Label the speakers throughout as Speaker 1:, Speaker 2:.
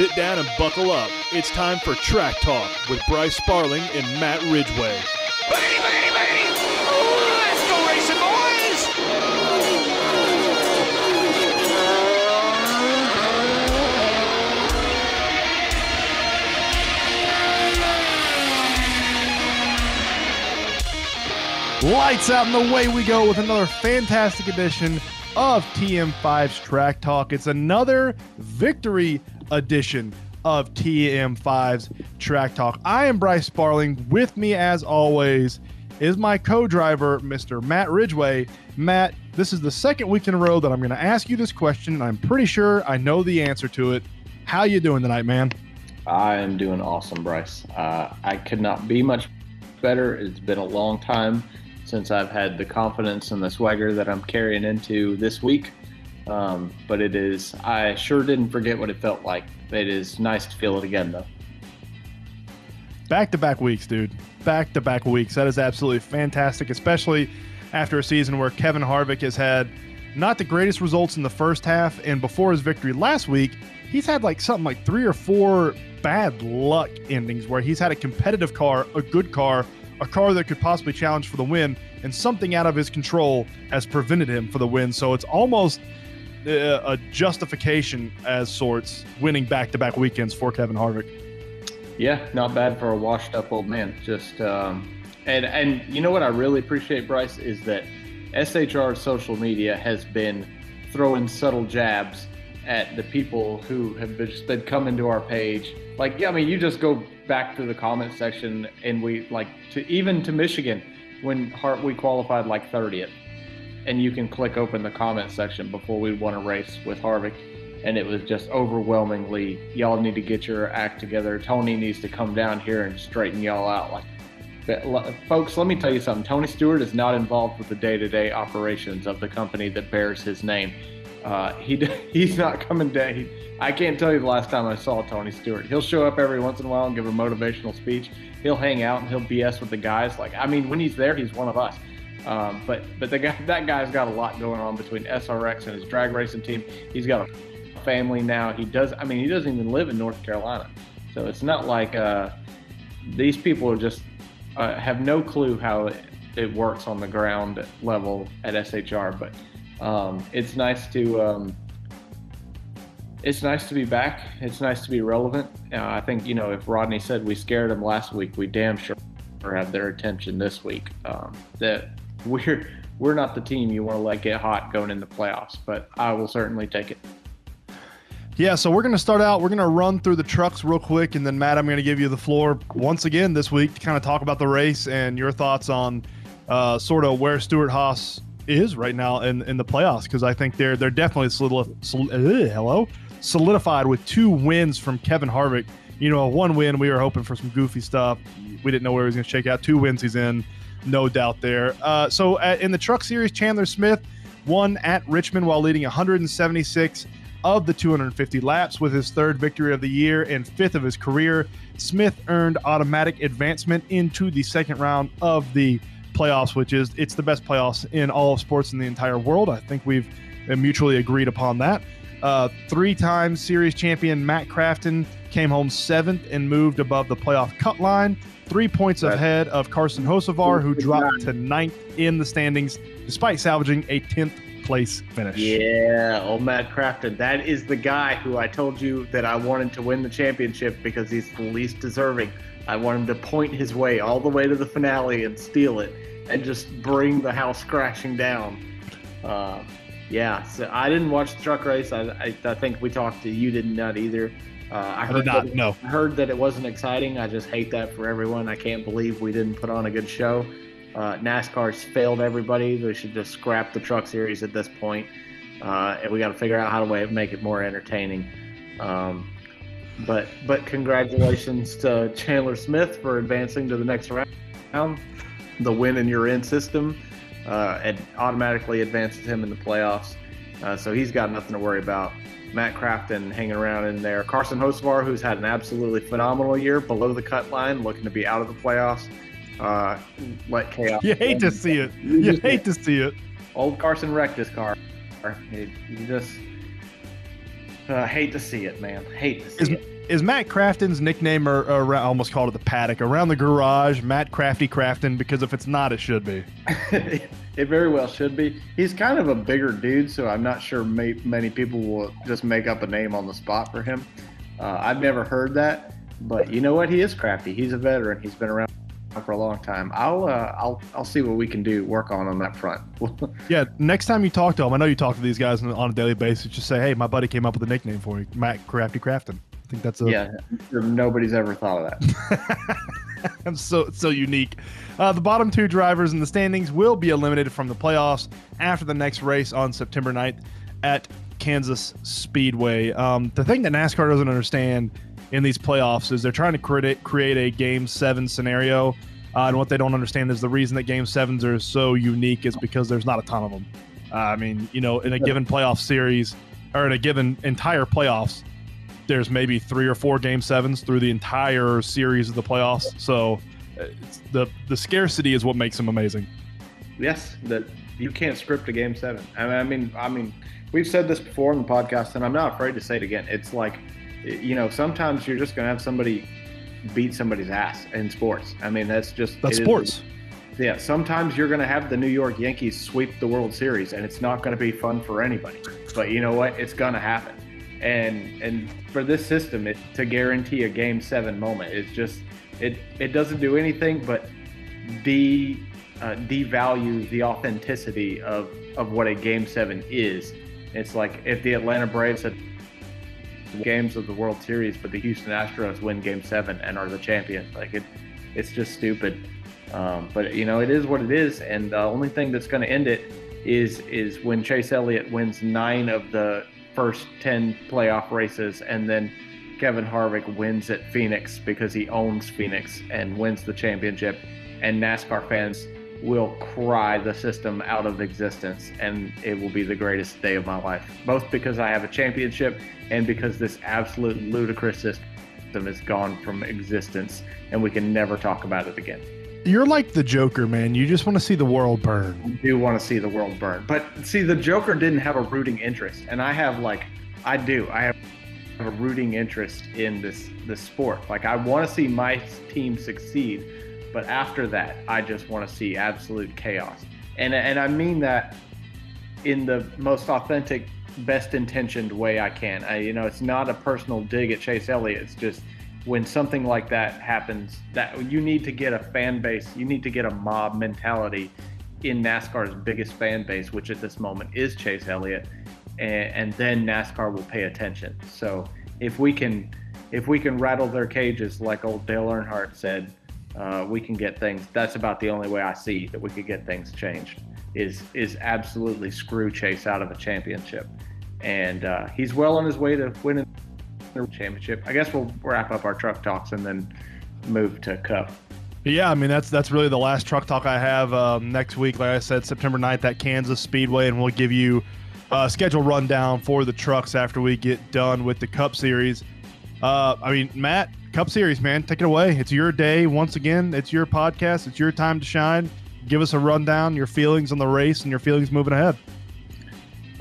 Speaker 1: sit down and buckle up. It's time for Track Talk with Bryce Sparling and Matt Ridgway.
Speaker 2: Let's go racing, boys!
Speaker 3: Lights out and away we go with another fantastic edition of TM5's Track Talk. It's another victory edition of TM5's Track Talk. I am Bryce Sparling. With me, as always, is my co-driver, Mr. Matt Ridgway. Matt, this is the second week in a row that I'm going to ask you this question, and I'm pretty sure I know the answer to it. How you doing tonight, man?
Speaker 4: I am doing awesome, Bryce. Uh, I could not be much better. It's been a long time since I've had the confidence and the swagger that I'm carrying into this week. Um, but it is, I sure didn't forget what it felt like. It is nice to feel it again, though.
Speaker 3: Back to back weeks, dude. Back to back weeks. That is absolutely fantastic, especially after a season where Kevin Harvick has had not the greatest results in the first half. And before his victory last week, he's had like something like three or four bad luck endings where he's had a competitive car, a good car, a car that could possibly challenge for the win, and something out of his control has prevented him for the win. So it's almost a justification as sorts winning back to back weekends for Kevin Harvick.
Speaker 4: Yeah, not bad for a washed up old man. Just um, and and you know what I really appreciate, Bryce, is that SHR social media has been throwing subtle jabs at the people who have been, just been coming to our page. Like, yeah, I mean, you just go back to the comment section, and we like to even to Michigan when Harvick qualified like 30th, and you can click open the comment section before we won a race with Harvick. And it was just overwhelmingly y'all need to get your act together. Tony needs to come down here and straighten y'all out. Like but, folks let me tell you something. Tony stewart is not involved with the day-to-day operations of the company that bears his name. Uh, he he's not coming down. He, i can't tell you the last time i saw tony stewart. He'll show up every once in a while and give a motivational speech. He'll hang out and he'll bs with the guys. Like i mean when he's there he's one of us um, but but guy that guy's got a lot going on between SRX and his drag racing team. He's got a family now. He does. I mean, he doesn't even live in North Carolina, so it's not like uh, these people are just uh, have no clue how it, it, works on the ground level at SHR. But um, it's nice to um, it's nice to be back. It's nice to be relevant. Uh, I think you know if Rodney said we scared them last week, we damn sure have their attention this week. Um, that we're we're not the team you want to let get hot going in the playoffs, but I will certainly take it.
Speaker 3: Yeah, so we're going to start out. We're going to run through the trucks real quick, and then Matt, I'm going to give you the floor once again this week to kind of talk about the race and your thoughts on uh, sort of where Stewart Haas is right now in, in the playoffs because I think they're they're definitely solid, solid, uh, hello solidified with two wins from Kevin Harvick. You know, one win we were hoping for some goofy stuff. We didn't know where he was going to shake out. Two wins he's in, no doubt there. Uh, so uh, in the Truck Series, Chandler Smith won at Richmond while leading 176 of the 250 laps with his third victory of the year and fifth of his career. Smith earned automatic advancement into the second round of the playoffs, which is it's the best playoffs in all of sports in the entire world. I think we've mutually agreed upon that. Uh, three-time series champion Matt Crafton came home seventh and moved above the playoff cut line, three points ahead of Carson Hocevar, who dropped to ninth in the standings despite salvaging a 10th place finish.
Speaker 4: Yeah, old Matt Crafton. That is the guy who I told you that I wanted to win the championship because he's the least deserving. I want him to point his way all the way to the finale and steal it and just bring the house crashing down. Uh, yeah, so I didn't watch the truck race. I, I, I think we talked to you, didn't not either. Uh, I,
Speaker 3: heard
Speaker 4: not,
Speaker 3: that, no.
Speaker 4: I heard that it wasn't exciting. I just hate that for everyone. I can't believe we didn't put on a good show. Uh, NASCAR's failed everybody. They should just scrap the truck series at this point. Uh, and we got to figure out how to make it more entertaining. Um, but but congratulations to Chandler Smith for advancing to the next round. The win in your end system uh, and automatically advances him in the playoffs. Uh, so he's got nothing to worry about. Matt Crafton hanging around in there. Carson Hocevar, who's had an absolutely phenomenal year below the cut line, looking to be out of the playoffs. Uh, let chaos.
Speaker 3: You hate to see it. You hate to see it.
Speaker 4: Old Carson wrecked his car. He just Uh, hate to see it, man. Hate to see
Speaker 3: Is,
Speaker 4: it.
Speaker 3: Is Matt Crafton's nickname, or, or I almost called it the paddock, around the garage, Matt Crafty Crafton? Because if it's not, it should be.
Speaker 4: it very well should be. He's kind of a bigger dude, so I'm not sure may, many people will just make up a name on the spot for him. Uh, I've never heard that, but you know what? He is crafty. He's a veteran. He's been around for a long time. I'll uh, I'll I'll see what we can do work on on that front.
Speaker 3: Yeah, next time you talk to them, I know you talk to these guys on, on a daily basis. Just say, "Hey, my buddy came up with a nickname for you, Matt Crafty Crafton." I think that's a
Speaker 4: yeah, nobody's ever thought of that.
Speaker 3: I'm so so unique. Uh, the bottom two drivers in the standings will be eliminated from the playoffs after the next race on September 9th at Kansas Speedway. Um, the thing that NASCAR doesn't understand in these playoffs is they're trying to create create a Game Seven scenario, uh, and what they don't understand is the reason that Game Sevens are so unique is because there's not a ton of them. Uh, I mean, you know, in a given playoff series or in a given entire playoffs, there's maybe three or four game sevens through the entire series of the playoffs. So it's the the scarcity is what makes them amazing.
Speaker 4: Yes, that you can't script a game seven. I mean, I mean, I mean, we've said this before in the podcast, and I'm not afraid to say it again. It's like, you know, sometimes you're just gonna have somebody beat somebody's ass in sports. I mean, that's just
Speaker 3: That's
Speaker 4: it is-
Speaker 3: sports.
Speaker 4: yeah, sometimes you're going to have the New York Yankees sweep the World Series, and it's not going to be fun for anybody. But you know what? It's going to happen. And and for this system, it, to guarantee a Game Seven moment, it's just it it doesn't do anything but de uh, devalue the authenticity of of what a Game Seven is. It's like if the Atlanta Braves had games of the World Series, but the Houston Astros win Game Seven and are the champion. Like it, it's just stupid. Um, but you know, it is what it is, and the only thing that's going to end it is is when Chase Elliott wins nine of the first ten playoff races, and then Kevin Harvick wins at Phoenix because he owns Phoenix and wins the championship, and NASCAR fans will cry the system out of existence, and it will be the greatest day of my life. Both because I have a championship, and because this absolute ludicrous system is gone from existence, and we can never talk about it again.
Speaker 3: You're like the Joker, man. You just want to see the world burn.
Speaker 4: do want to see the world burn. But see, the Joker didn't have a rooting interest, and I have like, I do. I have a rooting interest in this this sport. Like, I want to see my team succeed, but after that, I just want to see absolute chaos. And and I mean that in the most authentic, best intentioned way I can. I, you know, it's not a personal dig at Chase Elliott. It's just when something like that happens, that you need to get a fan base, you need to get a mob mentality in NASCAR's biggest fan base, which at this moment is Chase Elliott, and, and then NASCAR will pay attention. So if we can, if we can rattle their cages like old Dale Earnhardt said, uh, we can get things. That's about the only way I see that we could get things changed. Is is absolutely screw Chase out of a championship, and uh, he's well on his way to winning the championship. I guess we'll wrap up our truck talks and then move to Cup.
Speaker 3: Yeah, I mean that's that's really the last truck talk I have um, next week. Like I said, September 9th at Kansas Speedway, and we'll give you a schedule rundown for the trucks after we get done with the Cup Series. Uh, I mean, Matt, Cup Series, man, take it away. It's your day once again. It's your podcast. It's your time to shine. Give us a rundown, your feelings on the race, and your feelings moving ahead.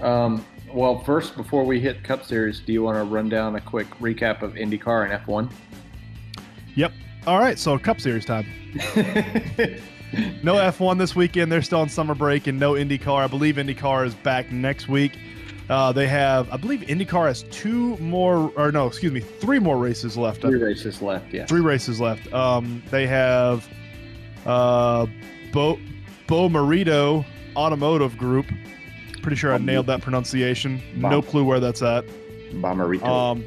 Speaker 4: Um, well, first, before we hit Cup Series, do you want to run down a quick recap of IndyCar and F1?
Speaker 3: Yep. All right, so Cup Series time. No F1 this weekend. They're still on summer break, and no IndyCar. I believe IndyCar is back next week. Uh, they have, I believe, IndyCar has two more, or no, excuse me, three more races left.
Speaker 4: Three races left, yeah.
Speaker 3: Three races left. Um, they have uh, Bo Bo Marito Automotive Group. Pretty sure I nailed that pronunciation. No clue where that's at.
Speaker 4: Bomberito.
Speaker 3: Um,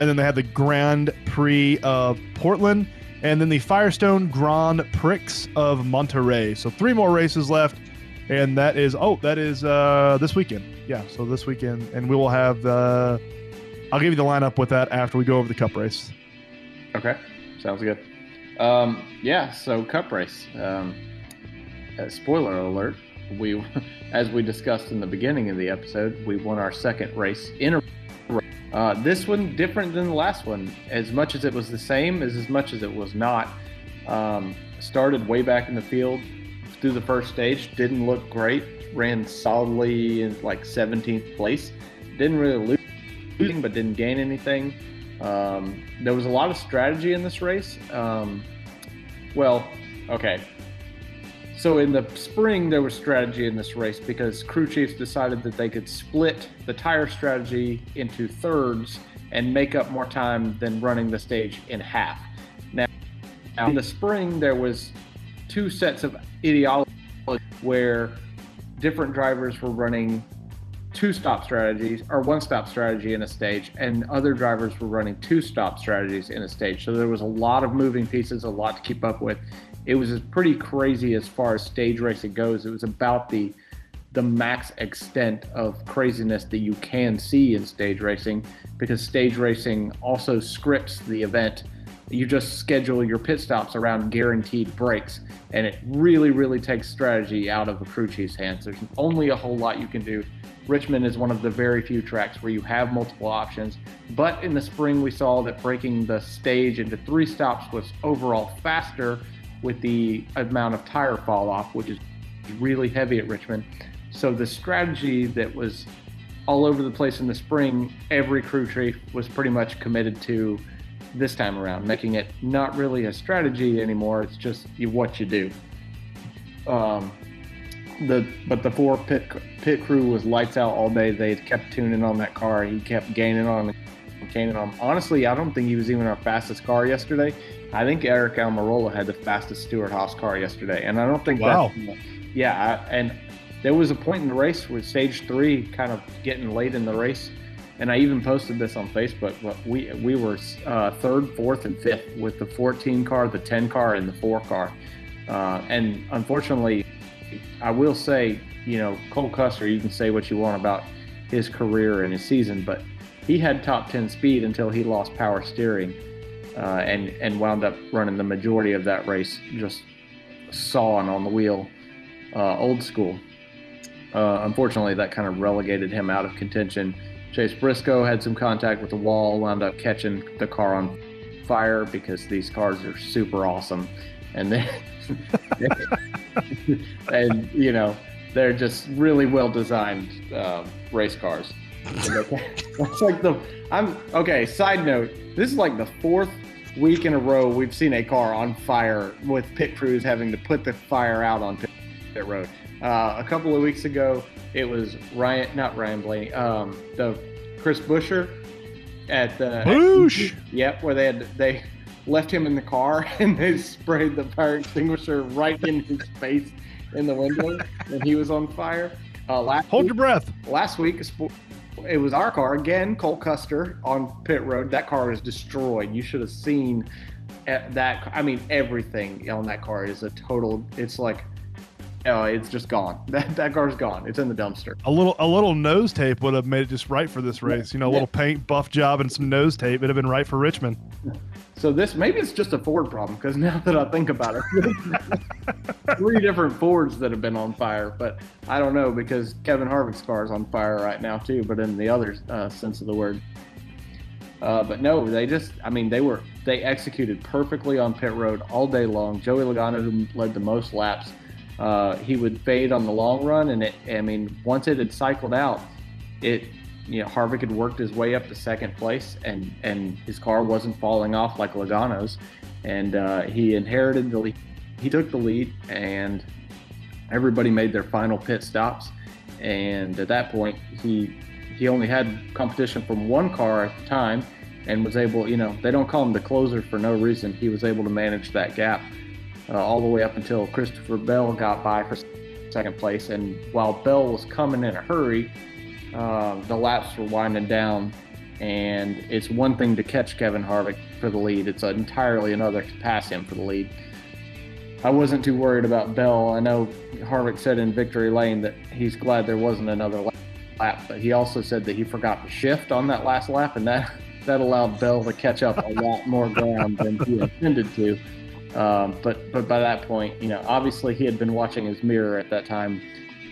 Speaker 3: and then they have the Grand Prix of Portland, and then the Firestone Grand Prix of Monterey. So three more races left, and that is oh that is uh, this weekend. Yeah, so this weekend, and we will have the. I'll give you the lineup with that after we go over the Cup race.
Speaker 4: Okay, sounds good. Um, yeah, so Cup race. Um, uh, spoiler alert: we, as we discussed in the beginning of the episode, we won our second race in a. Uh, this one different than the last one. As much as it was the same, as as much as it was not. Um, started way back in the field through the first stage. Didn't look great. Ran solidly in like 17th place. Didn't really lose but didn't gain anything. Um, there was a lot of strategy in this race. Um, well, okay. So in the spring, there was strategy in this race because crew chiefs decided that they could split the tire strategy into thirds and make up more time than running the stage in half. Now, in the spring, there was two sets of ideology where different drivers were running two stop strategies or one stop strategy in a stage, and other drivers were running two stop strategies in a stage. So there was a lot of moving pieces, a lot to keep up with. It was pretty crazy as far as stage racing goes. It was about the the max extent of craziness that you can see in stage racing because stage racing also scripts the event. You just schedule your pit stops around guaranteed breaks, and it really, really takes strategy out of a crew chief's hands. There's only a whole lot you can do Richmond is one of the very few tracks where you have multiple options. But in the spring, we saw that breaking the stage into three stops was overall faster with the amount of tire fall off, which is really heavy at Richmond. So the strategy that was all over the place in the spring, every crew chief was pretty much committed to this time around, making it not really a strategy anymore. It's just what you do. Um, the but the four pit pit crew was lights out all day. They kept tuning on that car. He kept gaining on, gaining on. Honestly, I don't think he was even our fastest car yesterday. I think Eric Almirola had the fastest Stewart-Haas car yesterday, and I don't think
Speaker 3: wow.
Speaker 4: that. Yeah, and there was a point in the race with stage three kind of getting late in the race, and I even posted this on Facebook. But we we were uh, third, fourth, and fifth with the 14 car, the 10 car, and the four car, uh, and unfortunately I will say, you know, Cole Custer, you can say what you want about his career and his season, but he had top 10 speed until he lost power steering uh, and, and wound up running the majority of that race just sawing on the wheel, uh, old school. Uh, unfortunately, that kind of relegated him out of contention. Chase Briscoe had some contact with the wall, wound up catching the car on fire because these cars are super awesome. And then and you know they're just really well designed uh, race cars. That's like the I'm okay. Side note: This is like the fourth week in a row we've seen a car on fire with pit crews having to put the fire out on pit, pit road. Uh, a couple of weeks ago, it was Ryan, not Ryan Blaney, um, the Chris Buescher at the
Speaker 3: Bush.
Speaker 4: yep, where they had they left him in the car and they sprayed the fire extinguisher right in his face in the window and he was on fire. Uh, last
Speaker 3: Hold
Speaker 4: week,
Speaker 3: your breath.
Speaker 4: Last week, it was our car again, Cole Custer on pit road. That car is destroyed. You should have seen eh, that. I mean, everything on that car is a total. It's like Oh, it's just gone. That that car's gone. It's in the dumpster.
Speaker 3: A little a little nose tape would have made it just right for this race. You know, a little paint buff job and some nose tape. It'd have been right for Richmond.
Speaker 4: So this maybe it's just a Ford problem because now that I think about it, three different Fords that have been on fire. But I don't know because Kevin Harvick's car is on fire right now too, but in the other uh, sense of the word. Uh, but no, they just I mean they were they executed perfectly on pit road all day long. Joey Logano who led the most laps uh, he would fade on the long run. And it, I mean, once it had cycled out, it, you know, Harvick had worked his way up to second place, and and his car wasn't falling off like Logano's, and uh, he inherited the lead. He took the lead, and everybody made their final pit stops. And at that point, he he only had competition from one car at the time, and was able, you know, they don't call him the closer for no reason. He was able to manage that gap uh, all the way up until Christopher Bell got by for second place. And while Bell was coming in a hurry, uh, the laps were winding down. And it's one thing to catch Kevin Harvick for the lead, it's entirely another to pass him for the lead. I wasn't too worried about Bell. I know Harvick said in Victory Lane that he's glad there wasn't another lap, but he also said that he forgot to shift on that last lap, and that that allowed Bell to catch up a lot more ground than he intended to. Um, but but by that point, you know, obviously he had been watching his mirror at that time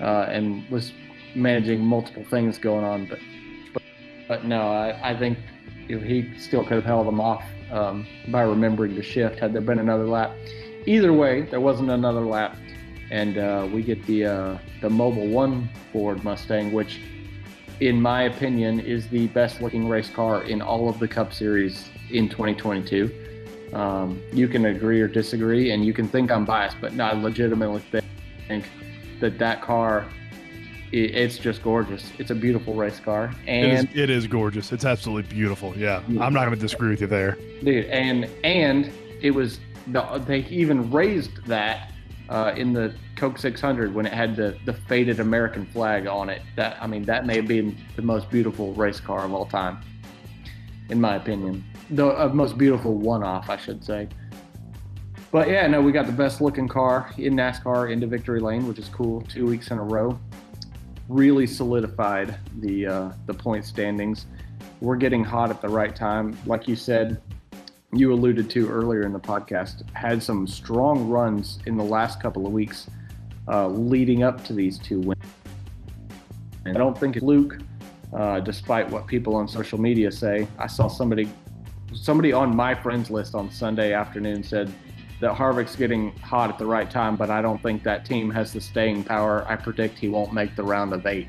Speaker 4: uh, and was managing multiple things going on. But but, but no, I, I think you know, he still could have held them off um, by remembering the shift had there been another lap. Either way, there wasn't another lap, and uh, we get the uh, the Mobil One Ford Mustang, which in my opinion, is the best looking race car in all of the Cup Series in 2022. Um, you can agree or disagree, and you can think I'm biased, but no, I legitimately think that that car, it's just gorgeous. It's a beautiful race car,
Speaker 3: It is,
Speaker 4: and
Speaker 3: it is gorgeous. It's absolutely beautiful. Yeah, I'm not going to disagree with you there.
Speaker 4: dude, and and it was the, they even raised that uh, in the Coke 600 when it had the the faded American flag on it. That I mean, that may have been the most beautiful race car of all time, in my opinion. The uh, most beautiful one-off, I should say. But yeah, no, we got the best looking car in NASCAR into victory lane, which is cool. Two weeks in a row, really solidified the uh, the point standings. We're getting hot at the right time, like you said you alluded to earlier in the podcast, had some strong runs in the last couple of weeks uh, leading up to these two wins. And I don't think it's Luke, uh, despite what people on social media say. I saw somebody, somebody on my friends list on Sunday afternoon said that Harvick's getting hot at the right time, but I don't think that team has the staying power. I predict he won't make the round of eight.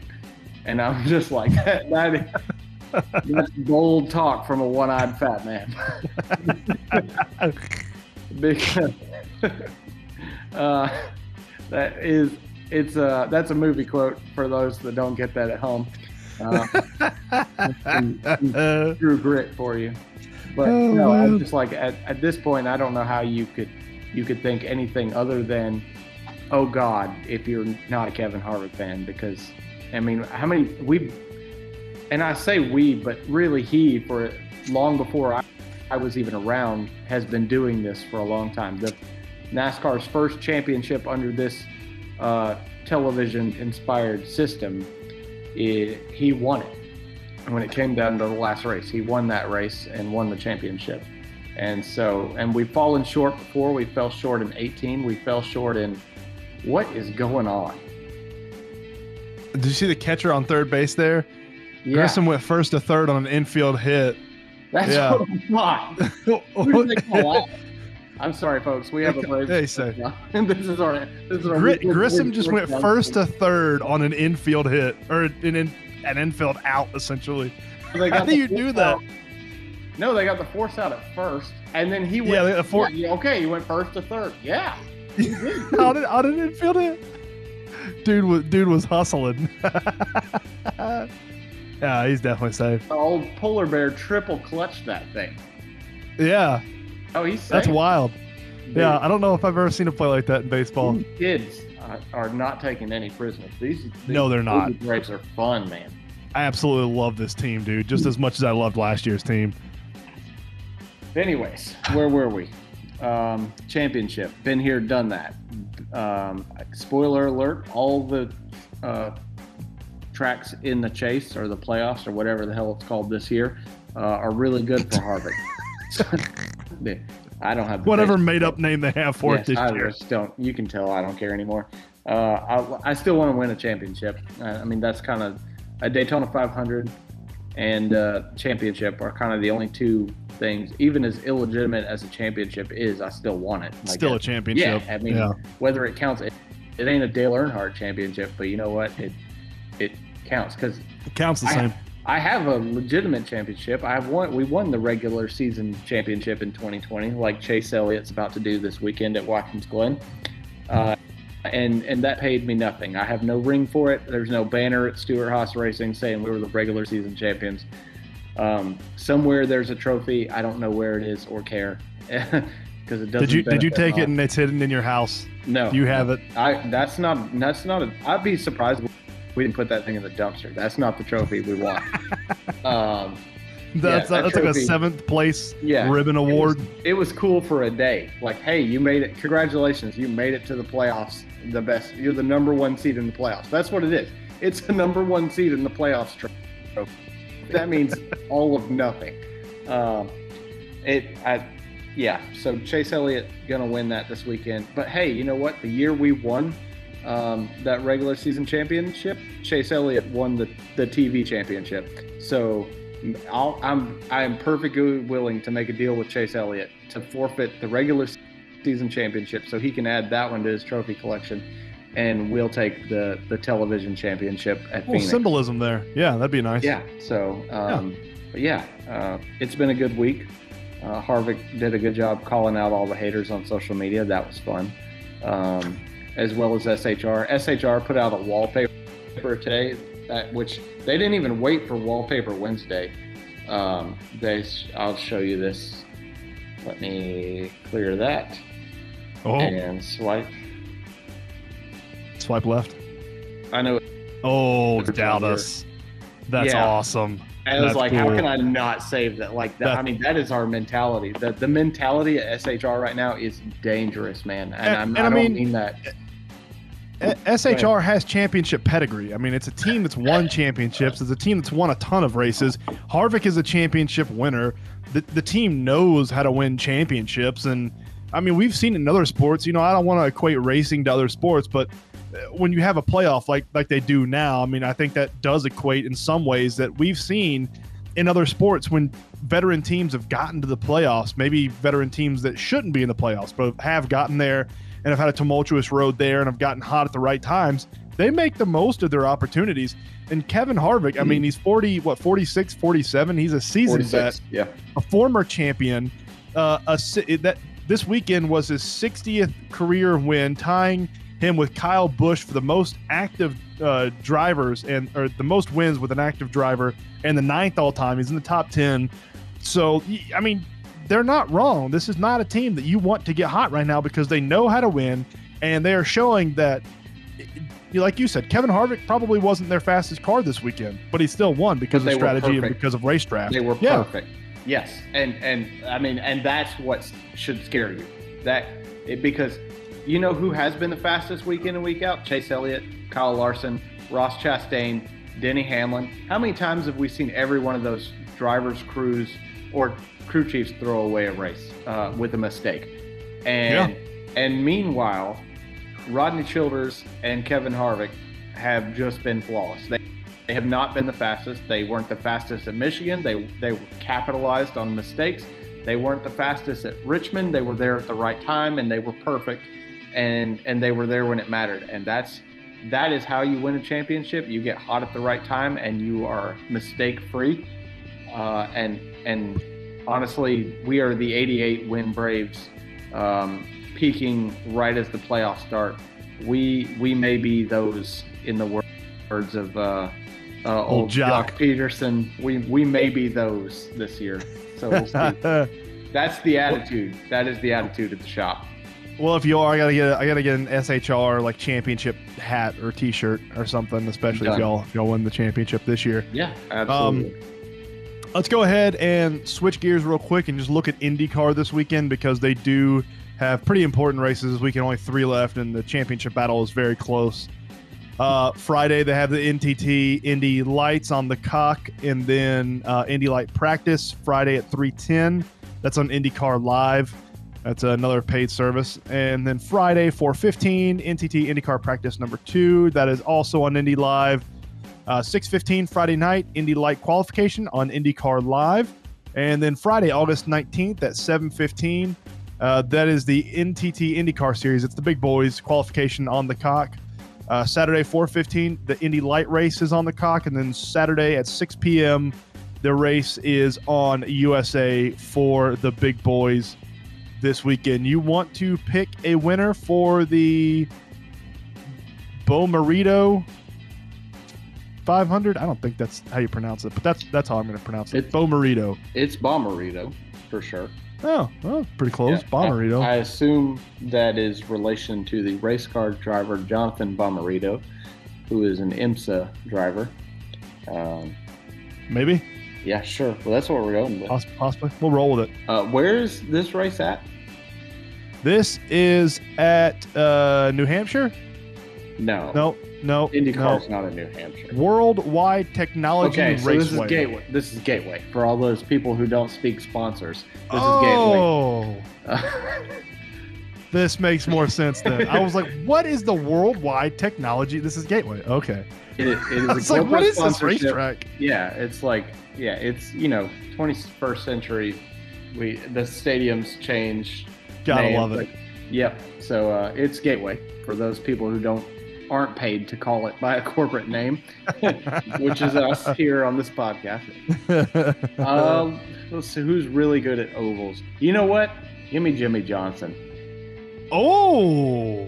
Speaker 4: And I'm just like, that, that is, that's bold talk from a one-eyed fat man. because uh, that is it's uh that's a movie quote for those that don't get that at home. Uh,
Speaker 3: Uh,
Speaker 4: True grit for you. But
Speaker 3: Oh,
Speaker 4: no, I'm just like at, at this point, I don't know how you could you could think anything other than, oh God, if you're not a Kevin Harvick fan, because I mean, how many we, and I say we, but really he for long before I, I was even around has been doing this for a long time. The NASCAR's first championship under this uh, television inspired system, i he won it when it came down to the last race, he won that race and won the championship. And so, and we've fallen short before. We fell short in 18. We fell short in what is going on?
Speaker 3: did you see the catcher on third base there?
Speaker 4: Yeah,
Speaker 3: Grissom went first to third on an infield hit.
Speaker 4: that's
Speaker 3: yeah.
Speaker 4: what I thought. Who did they call out? I'm sorry, folks. We have a Braves.
Speaker 3: They say.
Speaker 4: this is our. This is our
Speaker 3: Gri- Grissom just went first to third on an infield hit or an, in, an infield out essentially.
Speaker 4: They
Speaker 3: How do you do that?
Speaker 4: out. No, they got the force out at first, and then he went.
Speaker 3: Yeah, the for-
Speaker 4: yeah, okay, he went first to third. Yeah.
Speaker 3: How did how did it infield hit? Dude was dude was hustling. yeah, he's definitely safe.
Speaker 4: The old polar bear triple clutched that thing.
Speaker 3: Yeah,
Speaker 4: Oh, he's
Speaker 3: that's wild.
Speaker 4: Dude,
Speaker 3: Yeah, I don't know if I've ever seen a play like that in baseball.
Speaker 4: kids are, not taking any prisoners. These, these
Speaker 3: No, they're not.
Speaker 4: Braves are fun, man.
Speaker 3: I absolutely love this team, dude, just as much as I loved last year's team.
Speaker 4: Anyways, where were we? Um, championship. Been here, done that. Um, spoiler alert: all the uh, tracks in the chase or the playoffs or whatever the hell it's called this year uh, are really good for Harvick. I don't have
Speaker 3: Whatever made up name they have for
Speaker 4: Yes,
Speaker 3: it this
Speaker 4: I
Speaker 3: year.
Speaker 4: just don't. You can tell I don't care anymore. Uh, I, I still want to win a championship. Uh, I mean, that's kind of a Daytona 500 and uh, championship are kind of the only two things. Even as illegitimate as a championship is, I still want it. Like,
Speaker 3: Still a championship.
Speaker 4: Yeah, I mean,
Speaker 3: Yeah.
Speaker 4: whether it counts, it, it ain't a Dale Earnhardt championship, but you know what? It it counts because
Speaker 3: It counts the
Speaker 4: I-
Speaker 3: same.
Speaker 4: I have a legitimate championship. I have won. We won the regular season championship in 2020, like Chase Elliott's about to do this weekend at Watkins Glen, uh, and and that paid me nothing. I have no ring for it. There's no banner at Stewart Haas Racing saying we were the regular season champions. Um, somewhere there's a trophy. I don't know where it is or care because it doesn't.
Speaker 3: Did you did you take it and it's hidden in your house?
Speaker 4: No,
Speaker 3: You have it.
Speaker 4: I that's not that's not a. I'd be surprised if we didn't put that thing in the dumpster. That's not the trophy we want. um,
Speaker 3: That's
Speaker 4: that
Speaker 3: that's like a seventh place
Speaker 4: Yeah.
Speaker 3: ribbon
Speaker 4: it was,
Speaker 3: award.
Speaker 4: it was cool for a day. Like, hey, you made it. Congratulations, you made it to the playoffs. The best. You're the number one seed in the playoffs. That's what it is. It's the number one seed in the playoffs. trophy. That means all of nothing. Um, it. I. Yeah. So Chase Elliott gonna win that this weekend. But hey, you know what? The year we won um, that regular season championship, Chase Elliott won the the TV championship. So I'll, I'm I am perfectly willing to make a deal with Chase Elliott to forfeit the regular season championship so he can add that one to his trophy collection and we'll take the the television championship at
Speaker 3: Well,
Speaker 4: Phoenix.
Speaker 3: symbolism there. Yeah, that'd be nice.
Speaker 4: Yeah. So, um, but yeah, uh, it's been a good week. Uh, Harvick did a good job calling out all the haters on social media. That was fun. Um, as well as SHR. SHR put out a wallpaper today, that, which they didn't even wait for Wallpaper Wednesday. Um, they, I'll show you this. Let me clear that
Speaker 3: Oh,
Speaker 4: and swipe.
Speaker 3: swipe left.
Speaker 4: I know.
Speaker 3: Oh,
Speaker 4: It's
Speaker 3: Dallas. That's
Speaker 4: Yeah.
Speaker 3: awesome.
Speaker 4: I was like, how can I not save that? Like, that, I mean, that is our mentality. The, the mentality at SHR right now is dangerous, man. And,
Speaker 3: And-
Speaker 4: I'm,
Speaker 3: and
Speaker 4: I,
Speaker 3: I
Speaker 4: don't
Speaker 3: mean-
Speaker 4: mean that.
Speaker 3: SHR has championship pedigree. I mean, it's a team that's won championships. It's a team that's won a ton of races. Harvick is a championship winner. The, the team knows how to win championships. And I mean, we've seen in other sports. You know, I don't want to equate racing to other sports, but uh, when you have a playoff like like they do now, I mean, I think that does equate in some ways that we've seen in other sports when veteran teams have gotten to the playoffs, maybe veteran teams that shouldn't be in the playoffs, but have gotten there and have had a tumultuous road there and have gotten hot at the right times, they make the most of their opportunities. And Kevin Harvick, I mean, he's 40, what, 46, 47. He's a seasoned vet,
Speaker 4: Yeah.
Speaker 3: a former champion. Uh, a, that this weekend was his 60th career win, tying him with Kyle Busch for the most active uh, drivers and or the most wins with an active driver and the ninth all time. He's in the top 10. So, I mean, they're not wrong. This is not a team that you want to get hot right now because they know how to win and they are showing that like you said, Kevin Harvick probably wasn't their fastest car this weekend, but he still won because of strategy and because of race draft.
Speaker 4: They were
Speaker 3: yeah.
Speaker 4: perfect. Yes. And, and I mean, and that's what should scare you. That it, because you know who has been the fastest week in and week out? Chase Elliott, Kyle Larson, Ross Chastain, Denny Hamlin. How many times have we seen every one of those drivers, crews, or crew chiefs throw away a race uh, with a mistake? And and meanwhile, Rodney Childers and Kevin Harvick have just been flawless. They, they have not been the fastest. They weren't the fastest at Michigan. They they capitalized on mistakes. They weren't the fastest at Richmond. They were there at the right time and they were perfect. And and they were there when it mattered. And that's that is how you win a championship. You get hot at the right time and you are mistake free. Uh, and and honestly, we are the 88 win Braves, um, peaking right as the playoffs start. We we may be those in the words of uh, uh, old
Speaker 3: Joc.
Speaker 4: Joc Pederson. We we may be those this year. So we'll see. That's the attitude. That is the attitude at the shop.
Speaker 3: well, if you are, I gotta get I gotta get an SHR like championship hat or T-shirt or something, especially if y'all if y'all win the championship this year.
Speaker 4: Yeah, absolutely.
Speaker 3: Let's go ahead and switch gears real quick and just look at IndyCar this weekend because they do have pretty important races this weekend. Only three left, and the championship battle is very close. Uh, Friday they have the NTT Indy Lights on Peacock, and then uh, Indy Light practice Friday at three ten. That's on IndyCar Live. That's another paid service. And then Friday four fifteen NTT IndyCar practice number two. That is also on Indy Live. Uh, 6.15 Friday night, Indy Light qualification on IndyCar Live. And then Friday, August 19th at 7.15, uh, that is the NTT IndyCar Series. It's the big boys qualification on Peacock. Uh, Saturday, 4.15, the Indy Light race is on Peacock. And then Saturday at 6 p.m., the race is on USA for the big boys this weekend. You want to pick a winner for the Bo Marito 500. I don't think that's how you pronounce it, but that's that's how I'm going to pronounce it.
Speaker 4: It's-
Speaker 3: Bo Marito.
Speaker 4: it's Bomarito for sure.
Speaker 3: Oh, well, pretty close.
Speaker 4: Yeah,
Speaker 3: Bomberito.
Speaker 4: I, I assume that is relation to the race car driver Jonathan Bomarito, who is an IMSA driver. Um,
Speaker 3: Maybe,
Speaker 4: yeah, sure. Well, that's what we're going with.
Speaker 3: Poss- possibly. We'll roll with it.
Speaker 4: Uh, where's this race at?
Speaker 3: This is at uh, New Hampshire.
Speaker 4: No,
Speaker 3: No, no,
Speaker 4: IndyCar's
Speaker 3: no.
Speaker 4: not in New Hampshire.
Speaker 3: Worldwide Technology
Speaker 4: Okay, so this is Gateway. This is Gateway for all those people who don't speak sponsors. This is Gateway.
Speaker 3: oh, this makes more sense then. I was like, what is the Worldwide Technology? This is Gateway. Okay.
Speaker 4: it, it is
Speaker 3: I
Speaker 4: a
Speaker 3: like, what is this racetrack?
Speaker 4: Yeah, it's like yeah, it's you know, 21st century. We the stadiums change.
Speaker 3: Gotta
Speaker 4: names,
Speaker 3: love it.
Speaker 4: like- yep. So uh, it's Gateway for those people who don't aren't paid to call it by a corporate name, which is us here on this podcast. Um, let's see who's really good at ovals. You know what? Give me Jimmie Johnson.
Speaker 3: oh,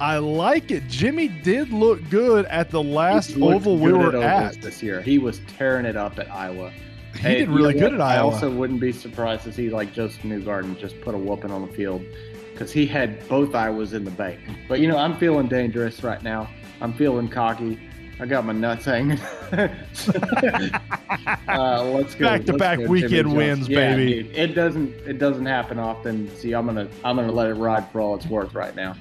Speaker 3: I like it. Jimmy did look good at the last oval we were
Speaker 4: ovals
Speaker 3: at.
Speaker 4: this year. He was tearing it up at Iowa.
Speaker 3: He
Speaker 4: Hey,
Speaker 3: did
Speaker 4: you
Speaker 3: really
Speaker 4: know
Speaker 3: good
Speaker 4: what?
Speaker 3: at
Speaker 4: I
Speaker 3: Iowa.
Speaker 4: also wouldn't be surprised to see like Josef Newgarden just put a whooping on the field because he had both Iowas in the bank. But you know, I'm feeling dangerous right now. I'm feeling cocky. I got my nuts hanging. uh, let's go.
Speaker 3: Back-to-back weekend wins,
Speaker 4: Yeah,
Speaker 3: baby.
Speaker 4: dude, it doesn't. It doesn't happen often. See, I'm gonna. I'm gonna let it ride for all it's worth right now.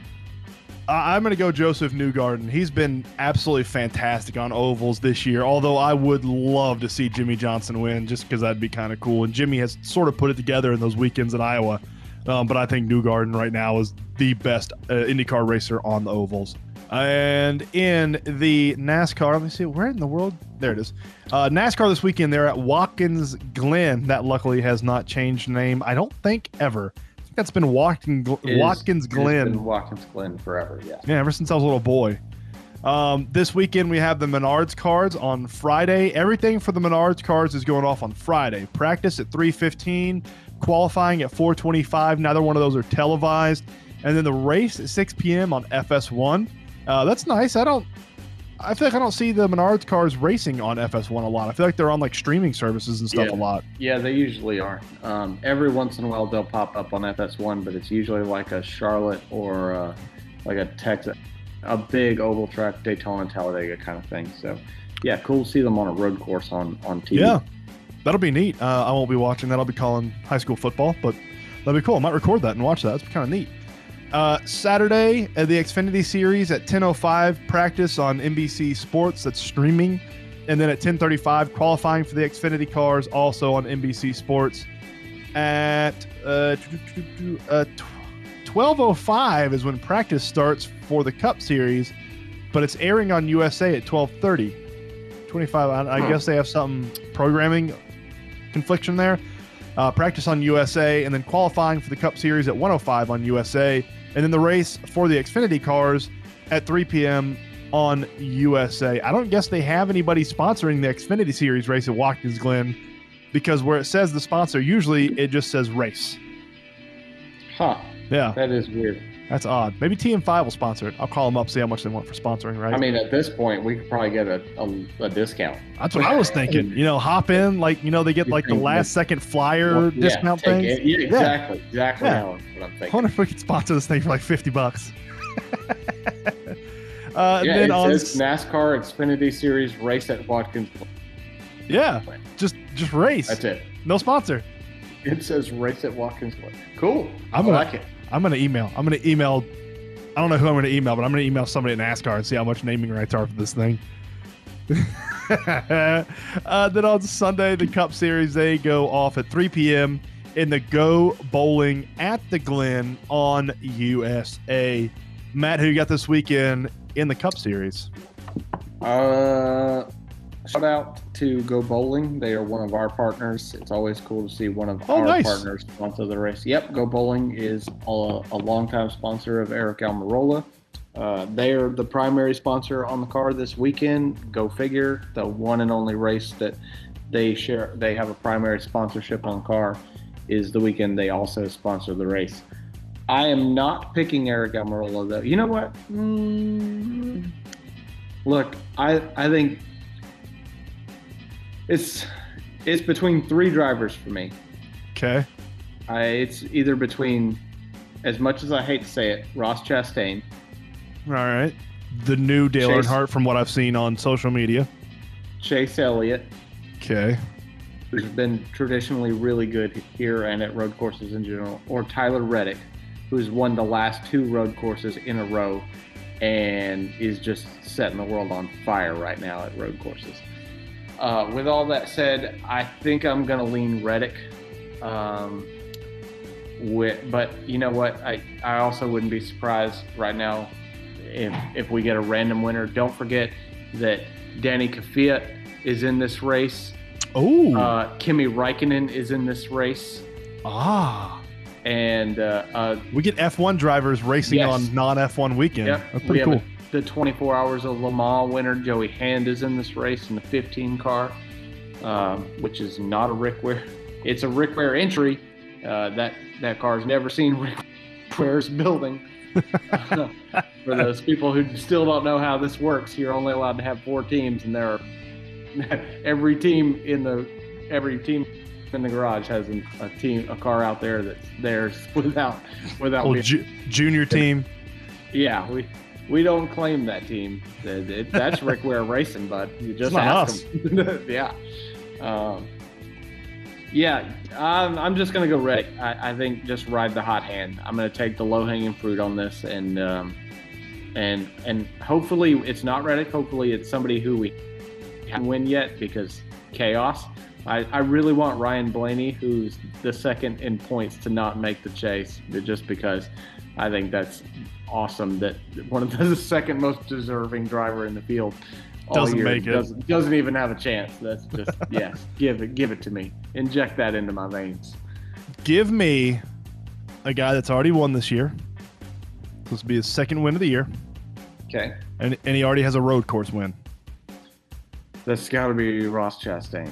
Speaker 3: I'm going to go Josef Newgarden. He's been absolutely fantastic on ovals this year. Although I would love to see Jimmie Johnson win, just because that'd be kind of cool. And Jimmy has sort of put it together in those weekends in Iowa. Um, but I think Newgarden right now is the best uh, IndyCar racer on the ovals. And in the NASCAR, let me see, where in the world? There it is. Uh, NASCAR this weekend, they're at Watkins Glen. That luckily has not changed name, I don't think ever. I think that's been Watkins,
Speaker 4: is-
Speaker 3: Watkins
Speaker 4: it's
Speaker 3: Glen.
Speaker 4: been Watkins Glen forever. Yeah.
Speaker 3: Yeah, ever since I was a little boy. Um, this weekend we have the Menards cards on Friday. Everything for the Menards cards is going off on Friday. Practice at 3:15, qualifying at 4:25. Neither one of those are televised, and then the race at 6 p.m. on FS1. Uh, that's nice. I don't. I feel like I don't see the Menards cars racing on FS1 a lot. I feel like they're on like streaming services and stuff
Speaker 4: Yeah.
Speaker 3: a lot.
Speaker 4: Yeah, they usually are. Um, every once in a while they'll pop up on FS1, but it's usually like a Charlotte or uh, like a Texas, a big oval track Daytona Talladega kind of thing. So, yeah, cool to see them on a road course on on TV.
Speaker 3: Yeah, that'll be neat. Uh, I won't be watching that. I'll be calling high school football, but that'll be cool. I might record that and watch that. That's kind of neat. Uh, Saturday, uh, the Xfinity Series at 10:05 practice on NBC Sports. That's streaming, and then at 10:35 qualifying for the Xfinity cars, also on NBC Sports. At uh, uh, 12:05 is when practice starts for the Cup Series, but it's airing on USA at 12:30. 25. I, I
Speaker 4: Huh.
Speaker 3: guess they have some programming confliction there. Uh, practice on USA, and then qualifying for the Cup Series at 105 on USA, and then the race for the Xfinity cars at 3 p.m. on USA. I don't guess they have anybody sponsoring the Xfinity Series race at Watkins Glen because where it says the sponsor, usually it just says race.
Speaker 4: Huh.
Speaker 3: Yeah,
Speaker 4: That is weird.
Speaker 3: That's odd. Maybe TM5 will sponsor it. I'll call them up, see how much they want for sponsoring, right?
Speaker 4: I mean, at this point, we could probably get a, a, a discount.
Speaker 3: That's what I was thinking. You know, hop in, like, you know, they get like the last second flyer
Speaker 4: Yeah,
Speaker 3: discount
Speaker 4: thing. Yeah, exactly. Exactly
Speaker 3: Yeah.
Speaker 4: what I'm
Speaker 3: I
Speaker 4: thinking.
Speaker 3: wonder if we could sponsor this thing for like 50 bucks. uh,
Speaker 4: Yeah,
Speaker 3: then
Speaker 4: it
Speaker 3: on,
Speaker 4: says NASCAR Xfinity Series race at Watkins.
Speaker 3: Yeah, just just race.
Speaker 4: That's it.
Speaker 3: No sponsor.
Speaker 4: It says race at Watkins. Cool.
Speaker 3: I'm
Speaker 4: I
Speaker 3: gonna-
Speaker 4: like it.
Speaker 3: I'm gonna email. I'm gonna email. I don't know who I'm gonna email, but I'm gonna email somebody at NASCAR and see how much naming rights are for this thing. uh, then on Sunday, the Cup Series they go off at 3 p.m. in the Go Bowling at the Glen on USA. Matt, who you got this weekend in the Cup Series?
Speaker 4: Uh, shout out to Go Bowling. They are one of our partners. It's always cool to see one of
Speaker 3: Oh,
Speaker 4: our
Speaker 3: nice.
Speaker 4: partners sponsor the race. Yep, Go Bowling is a, a longtime sponsor of Eric Almirola. Uh, they are the primary sponsor on the car this weekend. Go figure, the one and only race that they share. They have a primary sponsorship on car. Is the weekend they also sponsor the race. I am not picking Eric Almirola though. You know what? Mm, look, I I think it's it's between three drivers for me.
Speaker 3: Okay.
Speaker 4: I, it's either between, as much as I hate to say it, Ross Chastain,
Speaker 3: All right. The new Dale
Speaker 4: Chase-
Speaker 3: Earnhardt from what I've seen on social media.
Speaker 4: Chase Elliott,
Speaker 3: Okay.
Speaker 4: who's been traditionally really good here and at road courses in general, or Tyler Reddick, who's won the last two road courses in a row and is just setting the world on fire right now at road courses. Uh, with all that said, I think I'm going to lean Reddick. Um, with, but you know what? I, I also wouldn't be surprised right now if, if we get a random winner. Don't forget that Danny Kvyat is in this race.
Speaker 3: Oh.
Speaker 4: Uh, Kimi Räikkönen is in this race,
Speaker 3: ah.
Speaker 4: and uh, uh,
Speaker 3: We get F1 drivers racing
Speaker 4: Yes.
Speaker 3: on non F1 weekend.
Speaker 4: Yep,
Speaker 3: That's pretty cool.
Speaker 4: The 24 Hours of Le Mans winner Joey Hand is in this race in the 15 car, um, which is not a Rick Ware. It's a Rick Ware entry. Uh, that that car's never seen Rick Ware's building. For those people who still don't know how this works, you're only allowed to have four teams, and there are every team in the every team in the garage has an, a team a car out there that's theirs without without
Speaker 3: ju- junior team.
Speaker 4: yeah we we don't claim that team. That- it- that's Rick Ware Racing bud. You just
Speaker 3: not
Speaker 4: ask him. Yeah. Um, yeah I'm, I'm just gonna go Rick. I, I think just ride the hot hand. I'm gonna take the low hanging fruit on this and um, and and hopefully it's not Reddick. Hopefully it's somebody who we haven't win yet because chaos. I, I really want Ryan Blaney, who's the second in points, to not make the chase, just because I think that's awesome that one of the, second most deserving driver in the field all
Speaker 3: Doesn't
Speaker 4: year
Speaker 3: make it.
Speaker 4: Doesn't, doesn't even have a chance. That's just yes, give it, give it to me. Inject that into my veins.
Speaker 3: Give me a guy that's already won this year. This will be his second win of the year,
Speaker 4: Okay,
Speaker 3: and, and he already has a road course win.
Speaker 4: that's got to be Ross Chastain.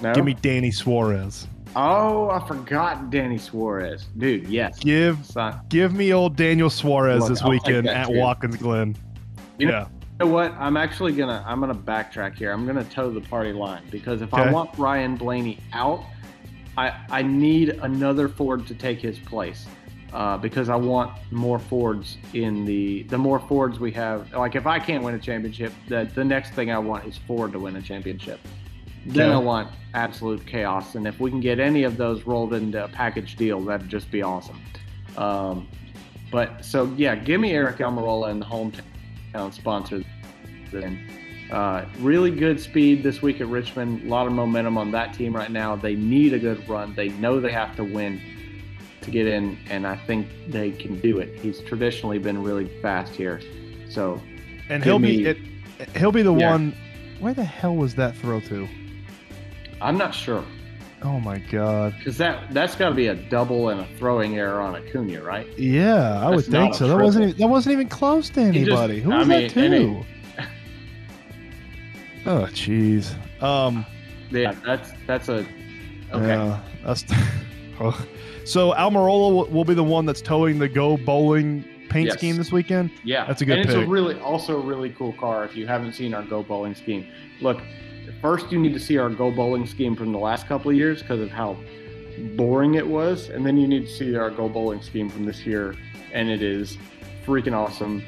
Speaker 4: No,
Speaker 3: Give me Danny Suarez.
Speaker 4: Oh, I forgot Danny Suarez, dude. Yes,
Speaker 3: Give
Speaker 4: son.
Speaker 3: give me old Daniel Suarez
Speaker 4: Look,
Speaker 3: this
Speaker 4: I'll
Speaker 3: weekend at
Speaker 4: too.
Speaker 3: Watkins Glen.
Speaker 4: You know-
Speaker 3: yeah.
Speaker 4: You know what? I'm actually gonna I'm gonna backtrack here. I'm gonna toe the party line because if I want Ryan Blaney out, I I need another Ford to take his place. Uh, because I want more Fords in the the more Fords we have. Like if I can't win a championship, that the next thing I want is Ford to win a championship. Then
Speaker 3: Okay.
Speaker 4: I want absolute chaos, and if we can get any of those rolled into a package deal, that'd just be awesome. Um, but so yeah, give me Aric Almirola and the hometown sponsor. Then uh, really good speed this week at Richmond. A lot of momentum on that team right now. They need a good run. They know they have to win to get in, and I think they can do it. He's traditionally been really fast here, so
Speaker 3: And he'll be
Speaker 4: me-
Speaker 3: it, he'll be the
Speaker 4: Yeah.
Speaker 3: one. Where the hell was that throw to?
Speaker 4: I'm not sure
Speaker 3: Oh my god.
Speaker 4: because that that's got to be a double and a throwing error on Acuna, right?
Speaker 3: Yeah, I would
Speaker 4: That's
Speaker 3: think so. That wasn't even, that wasn't even close to
Speaker 4: just-
Speaker 3: anybody. Who
Speaker 4: I
Speaker 3: was
Speaker 4: mean,
Speaker 3: that to?
Speaker 4: it-
Speaker 3: oh jeez. Um.
Speaker 4: Yeah, that's that's a okay.
Speaker 3: Yeah, that's. Ugh. so Almirola will, will be the one that's towing the Go Bowling paint
Speaker 4: Yes.
Speaker 3: scheme this weekend.
Speaker 4: Yeah,
Speaker 3: That's a good
Speaker 4: And it's a really, also a really cool car. If you haven't seen our Go Bowling scheme, look. First, you need to see our Go Bowling scheme from the last couple of years because of how boring it was, and then you need to see our Go Bowling scheme from this year, and it is freaking awesome.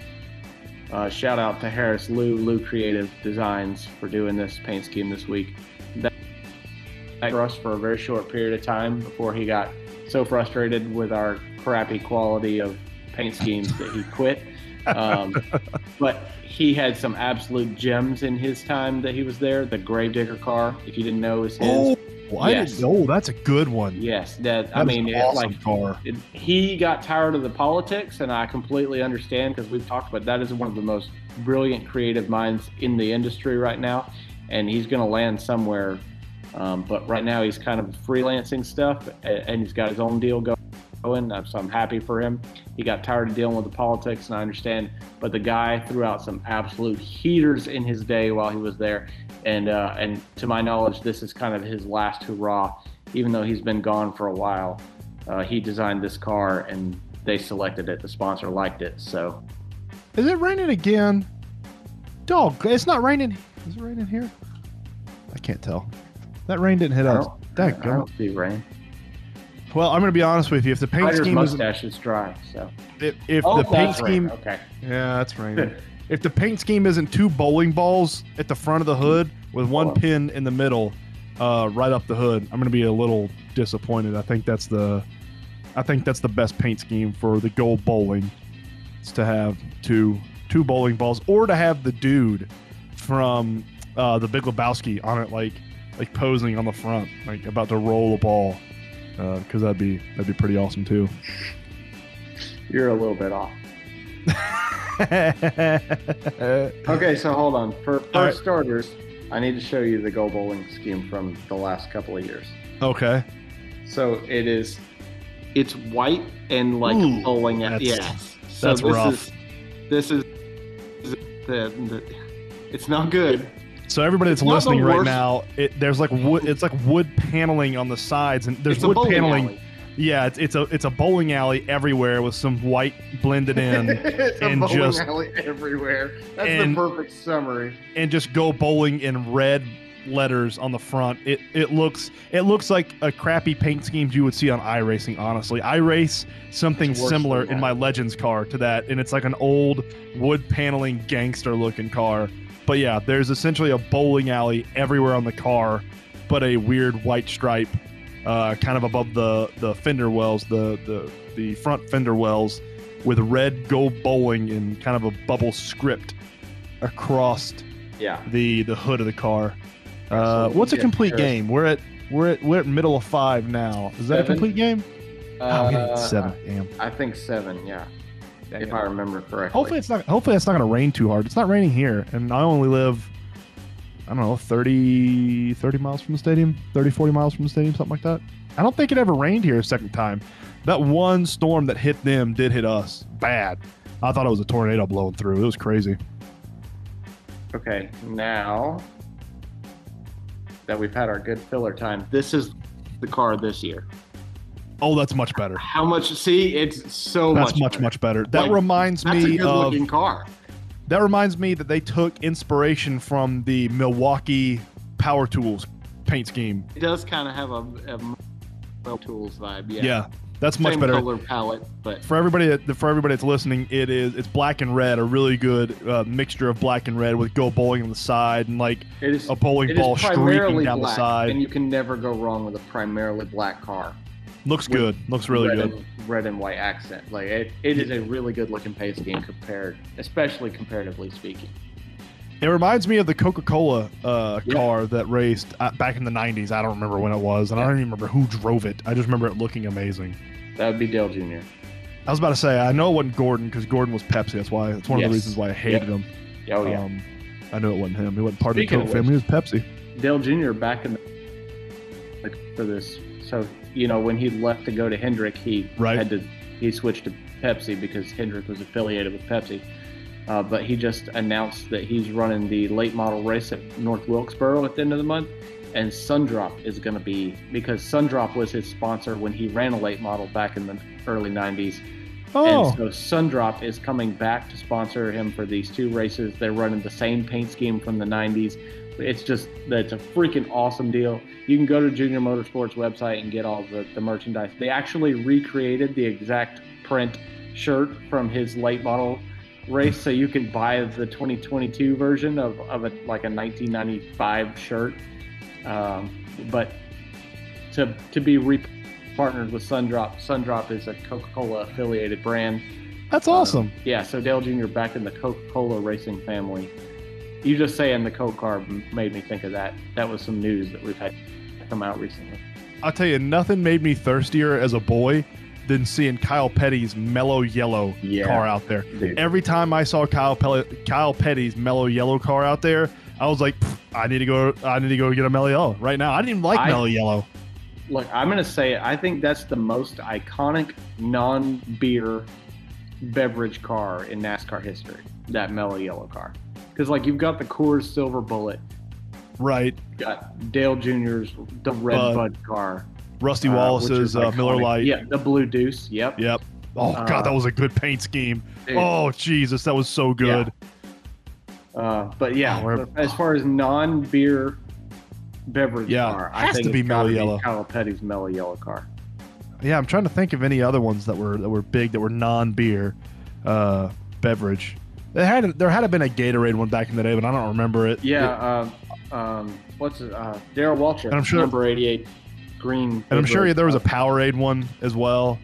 Speaker 4: Uh, shout out to Harris Lou Lou Creative Designs for doing this paint scheme this week. That for us for a very short period of time before he got so frustrated with our crappy quality of paint schemes that he quit. Um, but he had some absolute gems in his time that he was there. The Gravedigger car, if you didn't know, is his.
Speaker 3: Oh, I
Speaker 4: Yes.
Speaker 3: Oh, that's a good one.
Speaker 4: Yes, that
Speaker 3: That
Speaker 4: I mean,
Speaker 3: an
Speaker 4: it,
Speaker 3: awesome
Speaker 4: like
Speaker 3: car.
Speaker 4: it, he got tired of the politics, and I completely understand because we've talked about that is one of the most brilliant creative minds in the industry right now, and he's going to land somewhere. Um, but right now, he's kind of freelancing stuff, and, and he's got his own deal going. Uh, So I'm happy for him. He got tired of dealing with the politics, and I understand. But the guy threw out some absolute heaters in his day while he was there, and uh, and to my knowledge, this is kind of his last hurrah. Even though he's been gone for a while, uh, he designed this car, and they selected it. The sponsor liked it, so
Speaker 3: Is it raining again? Dog, it's not raining. Is it raining here? I can't tell. That rain didn't hit us. Dang,
Speaker 4: I don't see rain.
Speaker 3: Well, I'm going to be honest with you. If the paint
Speaker 4: Ryder's
Speaker 3: scheme is
Speaker 4: mustache is dry, so
Speaker 3: if, if
Speaker 4: oh,
Speaker 3: the paint scheme,
Speaker 4: Okay,
Speaker 3: yeah, that's right. if the paint scheme isn't two bowling balls at the front of the hood with one
Speaker 4: on.
Speaker 3: pin in the middle, uh, right up the hood, I'm going to be a little disappointed. I think that's the, I think that's the best paint scheme for the Go Bowling. Is to have two two bowling balls, or to have the dude from uh, the Big Lebowski on it, like like posing on the front, like about to roll a ball, Uh, because that'd be that'd be pretty awesome too.
Speaker 4: you're a little bit off. Okay, so hold on. For, for
Speaker 3: right.
Speaker 4: starters, I need to show you the Go Bowling scheme from the last couple of years.
Speaker 3: okay.
Speaker 4: So it is, it's white and like
Speaker 3: Ooh,
Speaker 4: bowling. At,
Speaker 3: that's-
Speaker 4: yes. So
Speaker 3: that's
Speaker 4: this
Speaker 3: rough.
Speaker 4: Is, this is The, the it's not good.
Speaker 3: So everybody that's
Speaker 4: It's not the
Speaker 3: listening right now, it, there's like wood. It's like wood paneling on the sides, and there's
Speaker 4: it's
Speaker 3: wood paneling.
Speaker 4: alley.
Speaker 3: Yeah, it's, it's a it's a bowling alley everywhere with some white blended in,
Speaker 4: it's a
Speaker 3: and
Speaker 4: bowling
Speaker 3: just-
Speaker 4: alley everywhere. That's
Speaker 3: and-
Speaker 4: the perfect summary.
Speaker 3: and just go bowling in red letters on the front. It it looks it looks like a crappy paint schemes you would see on iRacing. Honestly, I race something similar in my Legends car to that, and it's like an old wood paneling gangster looking car. But yeah, there's essentially a bowling alley everywhere on the car, but a weird white stripe, uh, kind of above the the fender wells, the the the front fender wells, with red go bowling in kind of a bubble script across
Speaker 4: Yeah.
Speaker 3: the the hood of the car. Uh, what's a complete game? We're at we're at we're at middle of five now. Is that a complete game? oh,
Speaker 4: Uh,
Speaker 3: need seven. Damn.
Speaker 4: I think seven. Yeah,
Speaker 3: Dang
Speaker 4: if
Speaker 3: it.
Speaker 4: I remember correctly.
Speaker 3: Hopefully it's not. Hopefully it's not going to rain too hard. It's not raining here, and I only live. I don't know, 30, 30 miles from the stadium, 30, 40 miles from the stadium, something like that. I don't think it ever rained here a second time. That one storm that hit them did hit us bad. I thought it was a tornado blowing through. It was crazy.
Speaker 4: Okay, now that we've had our good filler time, this is the car this year.
Speaker 3: Oh, that's much better.
Speaker 4: How much? See, it's so
Speaker 3: That's
Speaker 4: much.
Speaker 3: much,
Speaker 4: better.
Speaker 3: much better. That
Speaker 4: Like,
Speaker 3: reminds
Speaker 4: That's a
Speaker 3: me
Speaker 4: good
Speaker 3: of
Speaker 4: looking car.
Speaker 3: That reminds me that they took inspiration from the Milwaukee Power Tools paint scheme.
Speaker 4: It does kind of have a, a Power Tools vibe. Yeah.
Speaker 3: Yeah, that's much
Speaker 4: Same
Speaker 3: better.
Speaker 4: color palette, but
Speaker 3: For everybody, that, for everybody that's listening, it is it's black and red, a really good uh, mixture of black and red with go bowling on the side and like
Speaker 4: is
Speaker 3: a bowling ball streaking down
Speaker 4: black,
Speaker 3: the side.
Speaker 4: and you can never go wrong with a primarily black car.
Speaker 3: Looks good. Looks really
Speaker 4: red
Speaker 3: good.
Speaker 4: And, red and white accent. Like it, it is a really good looking pace game compared, especially comparatively speaking.
Speaker 3: It reminds me of the Coca-Cola uh,
Speaker 4: Yeah.
Speaker 3: car that raced uh, back in the '90s. I don't remember when it was, and I don't even remember who drove it. I just remember it looking amazing.
Speaker 4: That would be Dale Jr.
Speaker 3: I was about to say I know it wasn't Gordon because Gordon was Pepsi. That's why. That's one of the reasons why I hated him.
Speaker 4: Oh yeah,
Speaker 3: Um, I knew it wasn't him. He wasn't part
Speaker 4: Speaking
Speaker 3: of
Speaker 4: of
Speaker 3: the Coke family. He was Pepsi.
Speaker 4: Dale Jr. back in the like for this. So you know when he left to go to Hendrick, he
Speaker 3: Right.
Speaker 4: had to he switched to Pepsi because Hendrick was affiliated with Pepsi. Uh, but he just announced that he's running the late model race at North Wilkesboro at the end of the month, and Sundrop is going to be because Sundrop was his sponsor when he ran a late model back in the early '90s.
Speaker 3: Oh,
Speaker 4: And so Sundrop is coming back to sponsor him for these two races. They're running the same paint scheme from the 90s. It's just, it's a freaking awesome deal. You can go to Junior Motorsports website and get all the, the merchandise. They actually recreated the exact print shirt from his late model race. So you can buy the 2022 version of, of a, like a 1995 shirt. Um, but to, to be re- partnered with Sundrop. Sundrop is a Coca-Cola affiliated brand.
Speaker 3: that's awesome.
Speaker 4: Yeah, so Dale Jr. back in the Coca-Cola racing family. You just saying the Coke car m- made me think of that. That was some news that we've had come out recently.
Speaker 3: I'll tell you, nothing made me thirstier as a boy than seeing Kyle Petty's mellow yellow
Speaker 4: Yeah.
Speaker 3: car out there.
Speaker 4: Dude.
Speaker 3: Every time I saw Kyle Pel- Kyle Petty's mellow yellow car out there, I was like, I need to go. I need to go get a mellow yellow right now. I didn't even like
Speaker 4: I-
Speaker 3: mellow yellow.
Speaker 4: Look, I'm gonna say it. I think that's the most iconic non-beer beverage car in NASCAR history. That mellow yellow car, because like you've got the Coors Silver Bullet,
Speaker 3: Right.
Speaker 4: you've got Dale Jr.'s the Red
Speaker 3: Bud.
Speaker 4: Bud car,
Speaker 3: Rusty
Speaker 4: uh,
Speaker 3: Wallace's uh, Miller. Light.
Speaker 4: Yeah, the Blue Deuce. Yep.
Speaker 3: Yep. Oh
Speaker 4: Uh,
Speaker 3: god, that was a good paint scheme.
Speaker 4: Dude.
Speaker 3: Oh Jesus, that was so good.
Speaker 4: Uh, but yeah,
Speaker 3: Oh,
Speaker 4: as far as non-beer beverage
Speaker 3: Yeah,
Speaker 4: car, I
Speaker 3: has
Speaker 4: think
Speaker 3: to be Mellow Yellow.
Speaker 4: Kyle Petty's mellow yellow car.
Speaker 3: Yeah, I'm trying to think of any other ones that were that were big that were non-beer uh, beverage. There had there had been a Gatorade one back in the day, but I don't remember it.
Speaker 4: Yeah. uh, um, what's it? Uh, Darrell Waltrip,
Speaker 3: I'm sure-
Speaker 4: number 88, green.
Speaker 3: and I'm sure there was a Powerade one as well.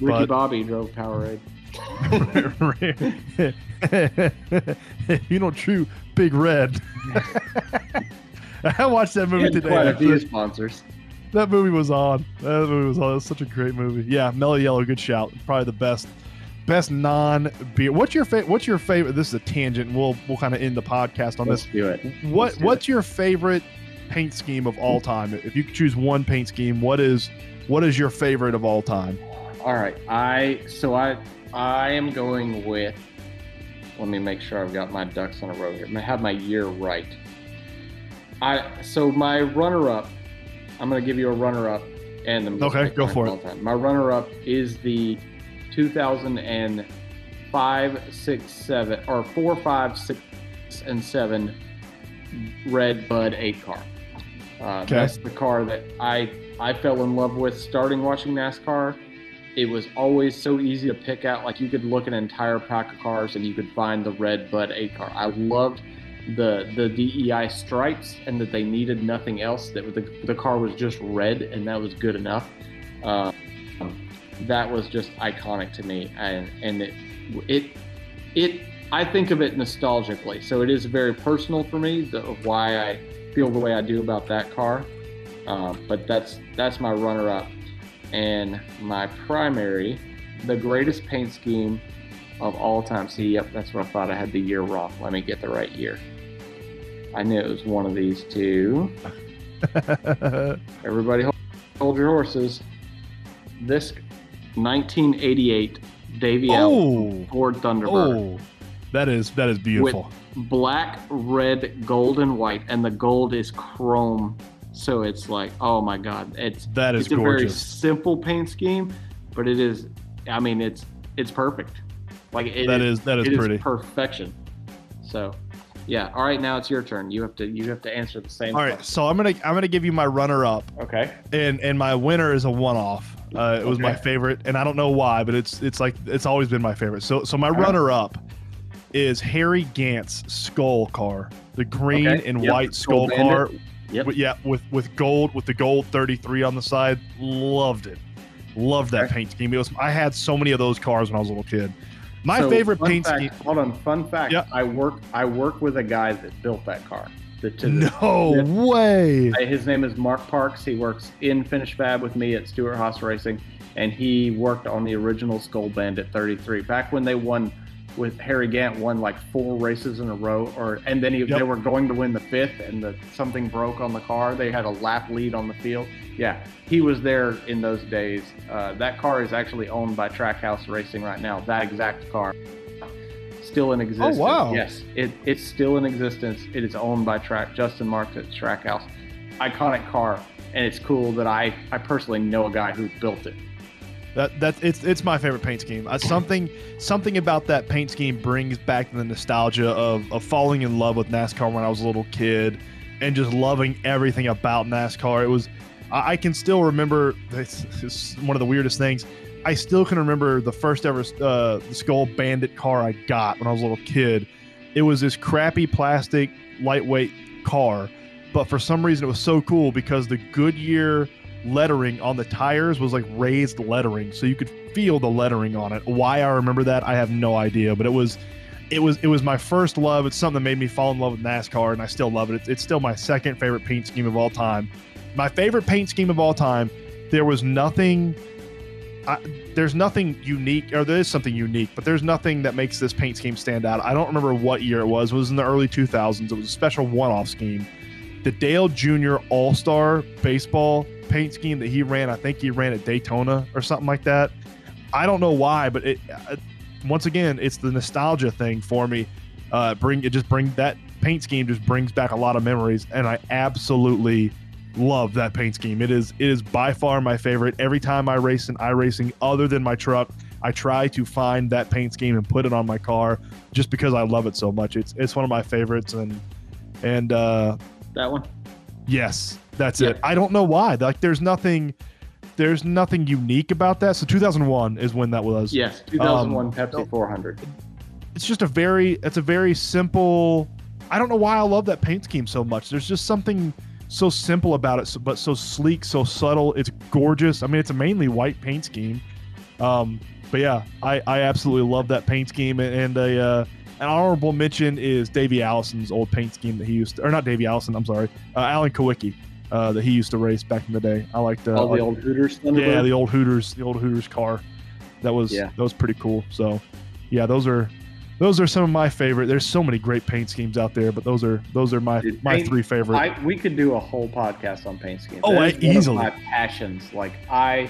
Speaker 4: Ricky Bobby drove Powerade.
Speaker 3: you know, true big red. I watched that movie today.
Speaker 4: quite a few sponsors.
Speaker 3: That movie was on. That movie was on. It was such a great movie. Yeah, Mellow Yellow, good shout. Probably the best, best non-beer. What's your favorite? What's your favorite? This is a tangent. We'll we'll kind of end the podcast on
Speaker 4: Let's
Speaker 3: this.
Speaker 4: do it.
Speaker 3: What
Speaker 4: do
Speaker 3: What's your favorite paint scheme of all time? If you could choose one paint scheme, what is what is your favorite of all time?
Speaker 4: All right. I so I I am going with let me make sure I've got my ducks in a row here. I have my year right. I so my runner-up. I'm going to give you a runner-up, and the
Speaker 3: Okay, go for it.
Speaker 4: time. My runner-up is the 2005, six, seven, or four, five, six, and seven red Bud eight car. Uh,
Speaker 3: Okay.
Speaker 4: That's the car that I I fell in love with starting watching NASCAR. It was always so easy to pick out. Like you could look at an entire pack of cars and you could find the red Bud eight car. I loved the the DEI stripes and that they needed nothing else. That the the car was just red and that was good enough. Um, that was just iconic to me, and and it it it I think of it nostalgically. So it is very personal for me the, why I feel the way I do about that car. Um, but that's that's my runner-up, and my primary, the greatest paint scheme of all time. See, yep, that's what I thought. I had the year wrong. Let me get the right year. I knew it was one of these two. Everybody, hold, hold your horses. This 1988 Davey
Speaker 3: oh,
Speaker 4: Ford Thunderbird
Speaker 3: oh, that is that is beautiful.
Speaker 4: With black, red, gold, and white, and the gold is chrome. So it's like, oh my god, it's
Speaker 3: that is
Speaker 4: it's a very simple paint scheme, but it is. I mean, it's it's perfect. Like it
Speaker 3: That is that is
Speaker 4: it
Speaker 3: pretty.
Speaker 4: perfection. So, yeah. All right, now it's your turn. You have to you have to answer the same.
Speaker 3: All right,
Speaker 4: question.
Speaker 3: so I'm gonna I'm gonna give you my runner up,
Speaker 4: Okay.
Speaker 3: and and my winner is a one off. Uh, it was my favorite, and I don't know why, but it's it's like it's always been my favorite. So so my
Speaker 4: right.
Speaker 3: runner up is Harry Gant's skull car, the green
Speaker 4: Okay,
Speaker 3: and
Speaker 4: yep,
Speaker 3: white
Speaker 4: Skull
Speaker 3: skull car.
Speaker 4: Yep.
Speaker 3: With- yeah, with with gold with the gold 33 on the side. Loved it. Loved that
Speaker 4: Okay.
Speaker 3: paint scheme. It was I had so many of those cars when I was a little kid. My
Speaker 4: So,
Speaker 3: favorite paint
Speaker 4: fact,
Speaker 3: scheme.
Speaker 4: Hold on. Fun fact.
Speaker 3: Yep.
Speaker 4: I work I work with a guy that built that car. The, to the,
Speaker 3: No
Speaker 4: Yeah.
Speaker 3: way.
Speaker 4: His name is Mark Parks. He works in Finish Fab with me at Stewart Haas Racing, and he worked on the original Skull Bandit 33 back when they won with Harry Gant won like four races in a row, or and then he,
Speaker 3: Yep.
Speaker 4: they were going to win the fifth, and the something broke on the car. They had a lap lead on the field. Yeah, he was there in those days. Uh, that car is actually owned by Trackhouse Racing right now. That exact car. Still in existence.
Speaker 3: Oh, wow.
Speaker 4: Yes, it, it's still in existence. It is owned by Track Justin Marks at Trackhouse iconic car, and it's cool that I I personally know a guy who built it.
Speaker 3: That that it's it's my favorite paint scheme. Uh, something something about that paint scheme brings back the nostalgia of, of falling in love with NASCAR when I was a little kid, and just loving everything about NASCAR. It was I, I can still remember. It's, it's one of the weirdest things. I still can remember the first ever uh, Skull Bandit car I got when I was a little kid. It was this crappy plastic lightweight car, but for some reason it was so cool because the Goodyear lettering on the tires was like raised lettering so you could feel the lettering on it. Why i remember that i have no idea but it was it was it was my first love. It's something that made me fall in love with nascar and i still love it. It's, it's still my second favorite paint scheme of all time. My favorite paint scheme of all time there was nothing I, there's nothing unique or there is something unique but there's nothing that makes this paint scheme stand out i don't remember what year it was it was in the early 2000s it was a special one-off scheme the Dale Jr. All Star baseball paint scheme that he ran. I think he ran at Daytona or something like that. I don't know why, but it uh, once again, it's the nostalgia thing for me. Uh, bring it just bring that paint scheme just brings back a lot of memories, and I absolutely love that paint scheme. It is it is by far my favorite. Every time I race in iRacing, other than my truck, I try to find that paint scheme and put it on my car just because I love it so much. It's it's one of my favorites, and and uh,
Speaker 4: That one.
Speaker 3: Yes, that's
Speaker 4: Yeah.
Speaker 3: it. I don't know why. Like, there's nothing, there's nothing unique about that. So 2001 is when that was.
Speaker 4: Yes, 2001
Speaker 3: Um,
Speaker 4: Pepsi 400.
Speaker 3: It's just a very, it's a very simple. I don't know why I love that paint scheme so much. There's just something so simple about it, so, but so sleek, so subtle. It's gorgeous. I mean, it's a mainly white paint scheme. Um, but yeah, I, I absolutely love that paint scheme. And, and a uh, an honorable mention is Davey Allison's old paint scheme that he used, to, or not Davey Allison. I'm sorry, uh, Alan Kulwicki. Uh, that he used to race back in the day. I liked uh,
Speaker 4: All the
Speaker 3: like-
Speaker 4: old Hooters.
Speaker 3: yeah, the old Hooters, the old Hooters car. That was
Speaker 4: Yeah.
Speaker 3: that was pretty cool. So, yeah, those are those are some of my favorite. There's so many great paint schemes out there, but those are those are my
Speaker 4: Dude,
Speaker 3: my
Speaker 4: paint-
Speaker 3: three favorite.
Speaker 4: I, we could do a whole podcast on paint schemes.
Speaker 3: Oh, I-
Speaker 4: is one of
Speaker 3: easily.
Speaker 4: my passions. Like I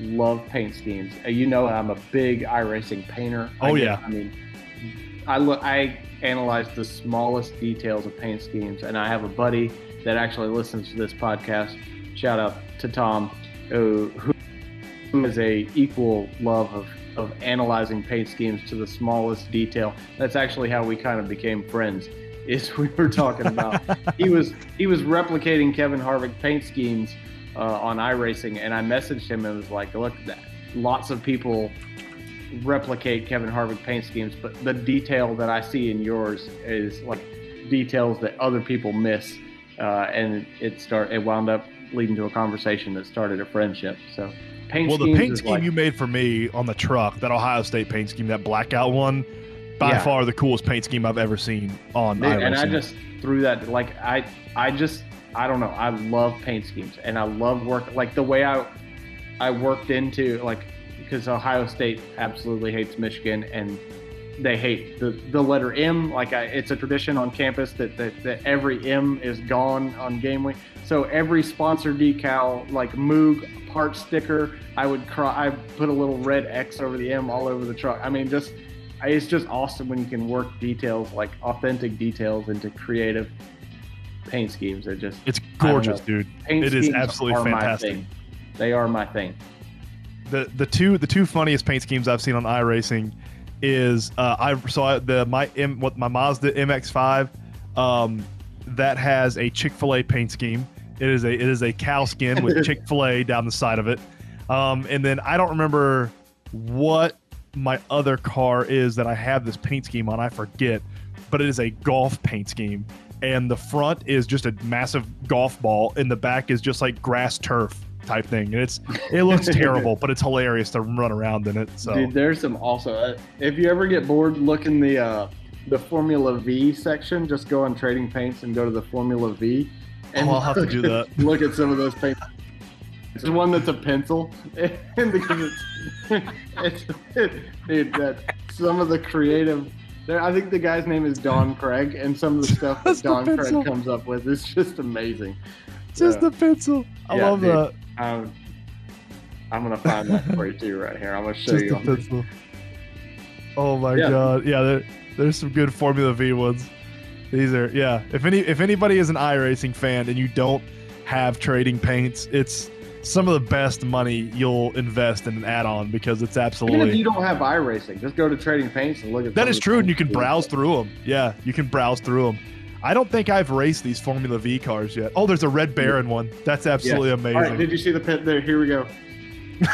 Speaker 4: love paint schemes. Uh, You know, I'm a big iRacing painter.
Speaker 3: Oh,
Speaker 4: get-
Speaker 3: yeah.
Speaker 4: I mean, I look I analyze the smallest details of paint schemes, and I have a buddy that actually listens to this podcast. Shout out to Tom, who, who has a equal love of of analyzing paint schemes to the smallest detail. That's actually how we kind of became friends. Is we were talking about he was he was replicating Kevin Harvick paint schemes uh, on iRacing, and I messaged him and was like, "Look, lots of people replicate Kevin Harvick paint schemes, but the detail that I see in yours is like details that other people miss, uh, and it start it wound up leading to a conversation that started a friendship. So
Speaker 3: paint well, the paint scheme like, you made for me on the truck, that Ohio State paint scheme, that blackout one, by yeah. far the coolest paint scheme I've ever seen on.
Speaker 4: Dude, and I just threw that like I I just I don't know I love paint schemes and I love work like the way I I worked into like because Ohio State absolutely hates Michigan and they hate the, the letter M. Like I, it's a tradition on campus that, that, that every M is gone on game week. So every sponsor decal, like Moog part sticker, I would cry. I put a little red X over the M all over the truck. I mean, just it's just awesome when you can work details like authentic details into creative paint schemes. It just
Speaker 3: it's gorgeous, dude. Paint it is absolutely fantastic.
Speaker 4: They are my thing.
Speaker 3: The the two the two funniest paint schemes I've seen on iRacing is uh, I so I, the my M what my Mazda MX-5 um, that has a Chick Fil A paint scheme. It is a it is a cow skin with Chick Fil A down the side of it, um, and then I don't remember what my other car is that I have this paint scheme on. I forget, but it is a golf paint scheme, and the front is just a massive golf ball, and the back is just like grass turf type thing, and it's it looks terrible, but it's hilarious to run around in it. So,
Speaker 4: dude, there's some also. Uh, if you ever get bored looking the uh, the Formula V section, just go on Trading Paints and go to the Formula V.
Speaker 3: And oh, I'll have to do that.
Speaker 4: Look at some of those paints. It's one that's a pencil, and because it's, it's it, dude, that some of the creative. There, I think the guy's name is Don Craig, and some of the stuff that Don Craig comes up with is just amazing.
Speaker 3: Just the pencil. I yeah, love dude. that.
Speaker 4: I'm, I'm gonna find that for you too right here. I'm gonna show Just you. A pencil.
Speaker 3: Oh my yeah. god! Yeah, there, there's some good Formula V ones. These are yeah. If any if anybody is an iRacing fan and you don't have trading paints, it's some of the best money you'll invest in an add-on because it's absolutely.
Speaker 4: Even if you don't have iRacing, just go to Trading Paints and look at.
Speaker 3: That is true, and you can browse through them. Yeah, you can browse through them. I don't think I've raced these Formula V cars yet. Oh, there's a Red Baron one. That's absolutely yeah. amazing. All right,
Speaker 4: did you see the pit there? Here we go.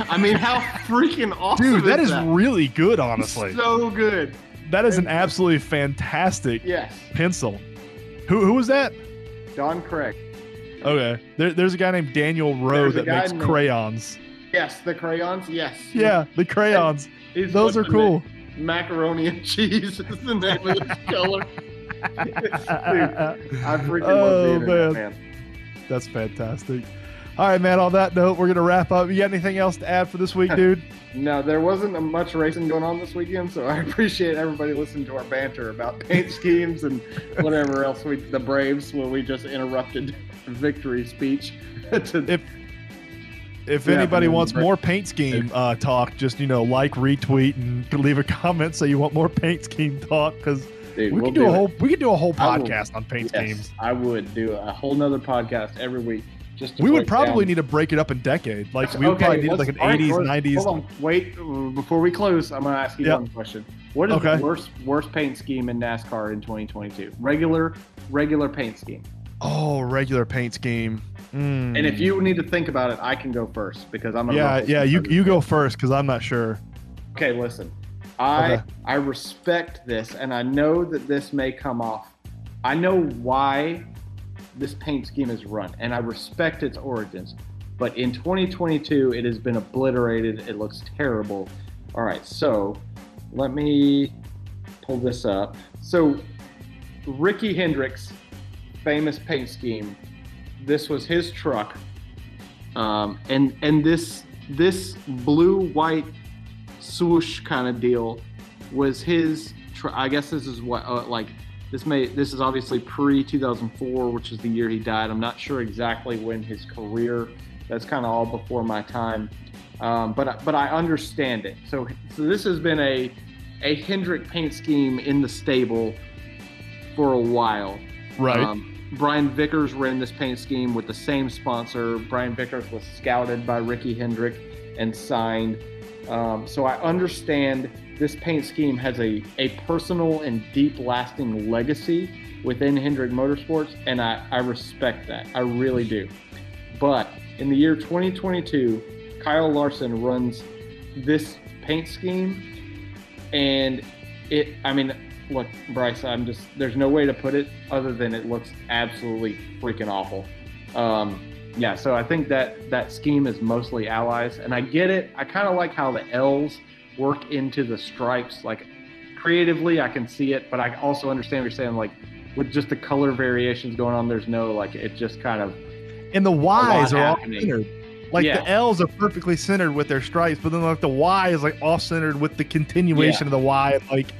Speaker 4: I mean, how freaking awesome!
Speaker 3: Dude, that is,
Speaker 4: that?
Speaker 3: really good, honestly.
Speaker 4: So good.
Speaker 3: That is an absolutely fantastic
Speaker 4: yes.
Speaker 3: pencil. Who who was that?
Speaker 4: Don Craig.
Speaker 3: Okay. There, there's a guy named Daniel Rowe that makes named, crayons.
Speaker 4: Yes, the crayons. Yes.
Speaker 3: Yeah, the crayons. Those are cool.
Speaker 4: Macaroni and cheese is the name of this color. I freaking
Speaker 3: oh, love the man. man. That's fantastic. All right, man. On that note, we're gonna wrap up. You got anything else to add for this week, dude?
Speaker 4: no, there wasn't much racing going on this weekend, so I appreciate everybody listening to our banter about paint schemes and whatever else we the Braves when we just interrupted victory speech.
Speaker 3: to, if if yeah, anybody wants more paint scheme uh, talk, just you know like, retweet, and leave a comment so you want more paint scheme talk because Dude, we we'll could do, do a whole we could do a whole podcast on paint yes, schemes.
Speaker 4: I would do a whole nother podcast every week. Just
Speaker 3: we would probably down. need to break it up in decade. Like we would okay, probably need like an eighties, nineties.
Speaker 4: Hold on, wait before we close. I'm gonna ask you yep. one question. What is okay. the worst worst paint scheme in NASCAR in 2022? Regular regular paint scheme.
Speaker 3: Oh, regular paint scheme.
Speaker 4: Mm. And if you need to think about it, I can go first because I'm.
Speaker 3: A Yeah, yeah. You you go first because I'm not sure.
Speaker 4: Okay, listen. I okay. I respect this, and I know that this may come off. I know why this paint scheme is run, and I respect its origins. But in 2022, it has been obliterated. It looks terrible. All right, so let me pull this up. So Ricky Hendrick's famous paint scheme. This was his truck, um, and and this this blue white swoosh kind of deal was his. I guess this is what uh, like this may this is obviously pre 2004, which is the year he died. I'm not sure exactly when his career. That's kind of all before my time, um, but but I understand it. So so this has been a a Hendrick paint scheme in the stable for a while.
Speaker 3: Right.
Speaker 4: Um, Brian Vickers ran this paint scheme with the same sponsor. Brian Vickers was scouted by Ricky Hendrick and signed. Um, so I understand this paint scheme has a, a personal and deep lasting legacy within Hendrick Motorsports, and I, I respect that. I really do. But in the year 2022, Kyle Larson runs this paint scheme, and it, I mean, look, Bryce, I'm just, there's no way to put it other than it looks absolutely freaking awful. Um, yeah, so I think that that scheme is mostly allies, and I get it. I kind of like how the L's work into the stripes. Like creatively, I can see it, but I also understand what you're saying. Like with just the color variations going on, there's no like it just kind of
Speaker 3: and the Y's are
Speaker 4: happening.
Speaker 3: all centered. Like
Speaker 4: Yeah.
Speaker 3: the L's are perfectly centered with their stripes, but then like the Y is like off centered with the continuation of the Y. Like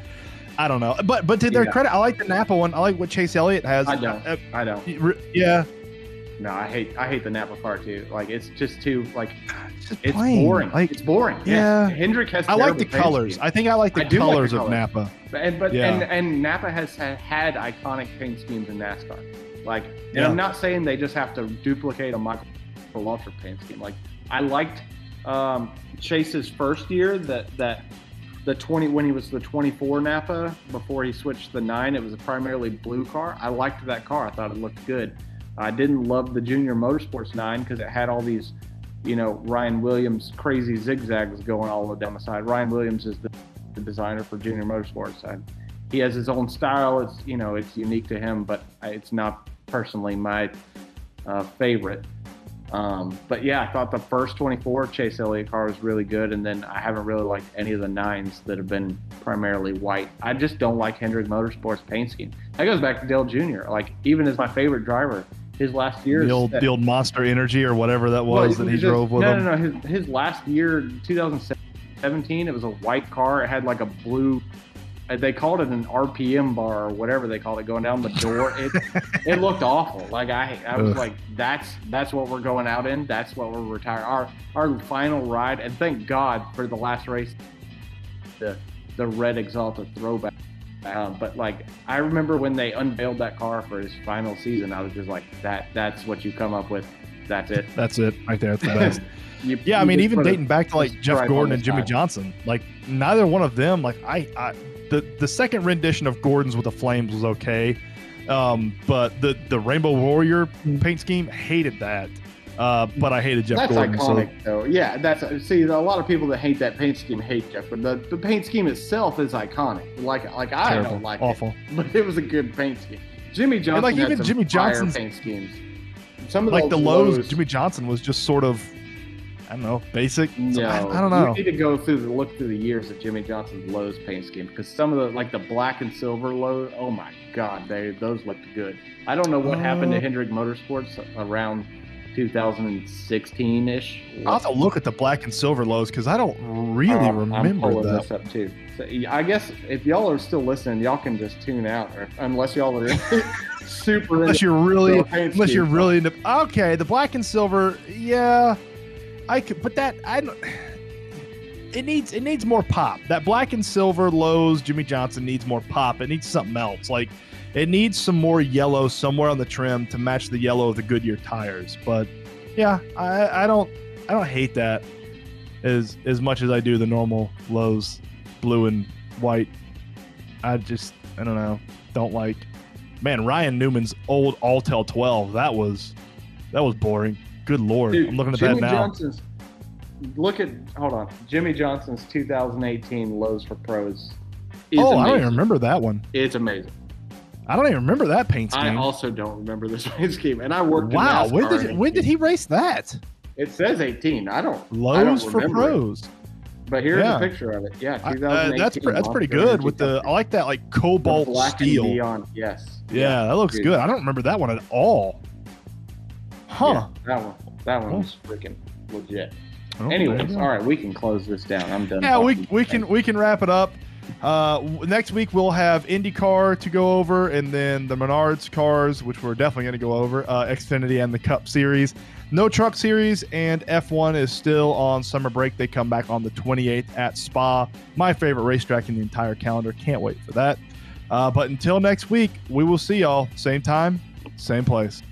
Speaker 3: I don't know, but but to their
Speaker 4: Yeah.
Speaker 3: credit, I like the Napa one. I like what Chase Elliott has.
Speaker 4: I don't.
Speaker 3: Uh,
Speaker 4: I don't.
Speaker 3: yeah,
Speaker 4: No, I hate I hate the Napa car too. Like it's just too like
Speaker 3: it's just
Speaker 4: it's boring.
Speaker 3: Like
Speaker 4: it's boring.
Speaker 3: yeah.
Speaker 4: Hendrick has.
Speaker 3: I like the colors.
Speaker 4: scheme.
Speaker 3: I think I like the
Speaker 4: I do like the
Speaker 3: colors of
Speaker 4: colors.
Speaker 3: Napa.
Speaker 4: And but
Speaker 3: Yeah.
Speaker 4: and and Napa has ha- had iconic paint schemes in NASCAR. Like, and
Speaker 3: Yeah.
Speaker 4: I'm not saying they just have to duplicate a Michael Waltrip paint scheme. Like, I liked um, Chase's first year that that the 20 when he was the 24 Napa before he switched the nine. It was a primarily blue car. I liked that car. I thought it looked good. I didn't love the Junior Motorsports nine because it had all these, you know, Ryan Williams crazy zigzags going all the down the side. Ryan Williams is the, the designer for Junior Motorsports. I, he has his own style. It's you know it's unique to him, but it's not personally my uh, favorite. Um, but yeah, I thought the first 24 Chase Elliott car was really good, and then I haven't really liked any of the nines that have been primarily white. I just don't like Hendrick Motorsports paint scheme. That goes back to Dale Jr. Like even as my favorite driver, his last year
Speaker 3: The old, the old Monster Energy or whatever that
Speaker 4: well,
Speaker 3: was that he
Speaker 4: just-
Speaker 3: drove with
Speaker 4: no,
Speaker 3: him.
Speaker 4: No, no, no. His, his last year, 2017, it was a white car. It had like a blue. uh, They called it an RPM bar or whatever they called it going down the door. It it looked awful. Like I I was
Speaker 3: Ugh.
Speaker 4: like, that's that's what we're going out in. That's what we're retiring. Our our final ride, and thank God for the last race, the the red Exalted throwback. Um, but like I remember when they unveiled that car for his final season, I was just like, that that's what you come up with. That's it.
Speaker 3: That's it right there. That's the best.
Speaker 4: You-
Speaker 3: Yeah, I mean, even
Speaker 4: a-
Speaker 3: dating back to like Jeff Gordon and Jimmie
Speaker 4: side.
Speaker 3: Johnson, like neither one of them, like I, I the the second rendition of Gordon's with the flames was okay, um, but the the Rainbow Warrior paint scheme hated that. Uh, but I hated Jeff
Speaker 4: That's
Speaker 3: Gordon.
Speaker 4: iconic, though. Yeah, that's see a lot of people that hate that paint scheme hate Jeff, but the, the paint scheme itself is iconic. Like like I
Speaker 3: terrible,
Speaker 4: don't like
Speaker 3: awful.
Speaker 4: it, but it was a good paint scheme. Jimmie Johnson,
Speaker 3: like,
Speaker 4: had
Speaker 3: even
Speaker 4: Jimmie
Speaker 3: Johnson's-
Speaker 4: paint schemes. Some of
Speaker 3: Like the Lowe's,
Speaker 4: Lowe's
Speaker 3: Jimmie Johnson was just sort of, I don't know, basic. So
Speaker 4: No,
Speaker 3: I, I don't know.
Speaker 4: You need to go through the look through the years of Jimmie Johnson's Lowe's paint scheme because some of the like the black and silver Lowe's. Oh my God, they those looked good. I don't know what happened to
Speaker 3: Uh,
Speaker 4: Hendrick Motorsports around 2016 ish.
Speaker 3: I'll have to look at the black and silver Lowe's because I don't really
Speaker 4: Oh, I'm
Speaker 3: remember
Speaker 4: pulling
Speaker 3: that.
Speaker 4: this up too. So, I guess if y'all are still listening, y'all can just tune out, or, unless y'all are super.
Speaker 3: Unless
Speaker 4: into
Speaker 3: you're really, unless you're really into. Okay, the black and silver, yeah, I could, but that I don't. It needs it needs more pop. That black and silver Lowe's Jimmie Johnson needs more pop. It needs something else. Like it needs some more yellow somewhere on the trim to match the yellow of the Goodyear tires. But yeah, I I don't I don't hate that as as much as I do the normal Lowe's blue and white. I just I don't know. Don't like man, Ryan Newman's old Alltel 12. That was that was boring. Good lord.
Speaker 4: Dude,
Speaker 3: I'm looking at
Speaker 4: Jimmie
Speaker 3: that now.
Speaker 4: Johnson's, look at hold on, Jimmie Johnson's 2018 Lowe's for Pros. Is
Speaker 3: oh, I don't even remember that one.
Speaker 4: It's amazing.
Speaker 3: I don't even remember that paint scheme.
Speaker 4: I also don't remember this paint scheme, and I worked.
Speaker 3: wow, when did when did he race that?
Speaker 4: It says 18. I don't. I don't
Speaker 3: Lowe's for
Speaker 4: remember it. But here's
Speaker 3: Yeah.
Speaker 4: a picture of it. Yeah,
Speaker 3: I- uh, that's pre- that's pretty good with the. I like that like cobalt steel.
Speaker 4: Yes.
Speaker 3: Yeah, that looks
Speaker 4: dude.
Speaker 3: good. I don't remember that one at all. Huh.
Speaker 4: Yeah, that one. That one
Speaker 3: Oh.
Speaker 4: was freaking legit.
Speaker 3: Oh,
Speaker 4: Anyways, all right, we can close this down. I'm done.
Speaker 3: Yeah, we we can we can wrap it up. Uh, next week we'll have IndyCar to go over, and then the Menards cars, which we're definitely going to go over, uh, Xfinity and the Cup Series. no truck series, and F1 is still on summer break. They come back on the 28th at Spa, my favorite racetrack in the entire calendar. Can't wait for that. Uh, but until next week, we will see y'all same time, same place.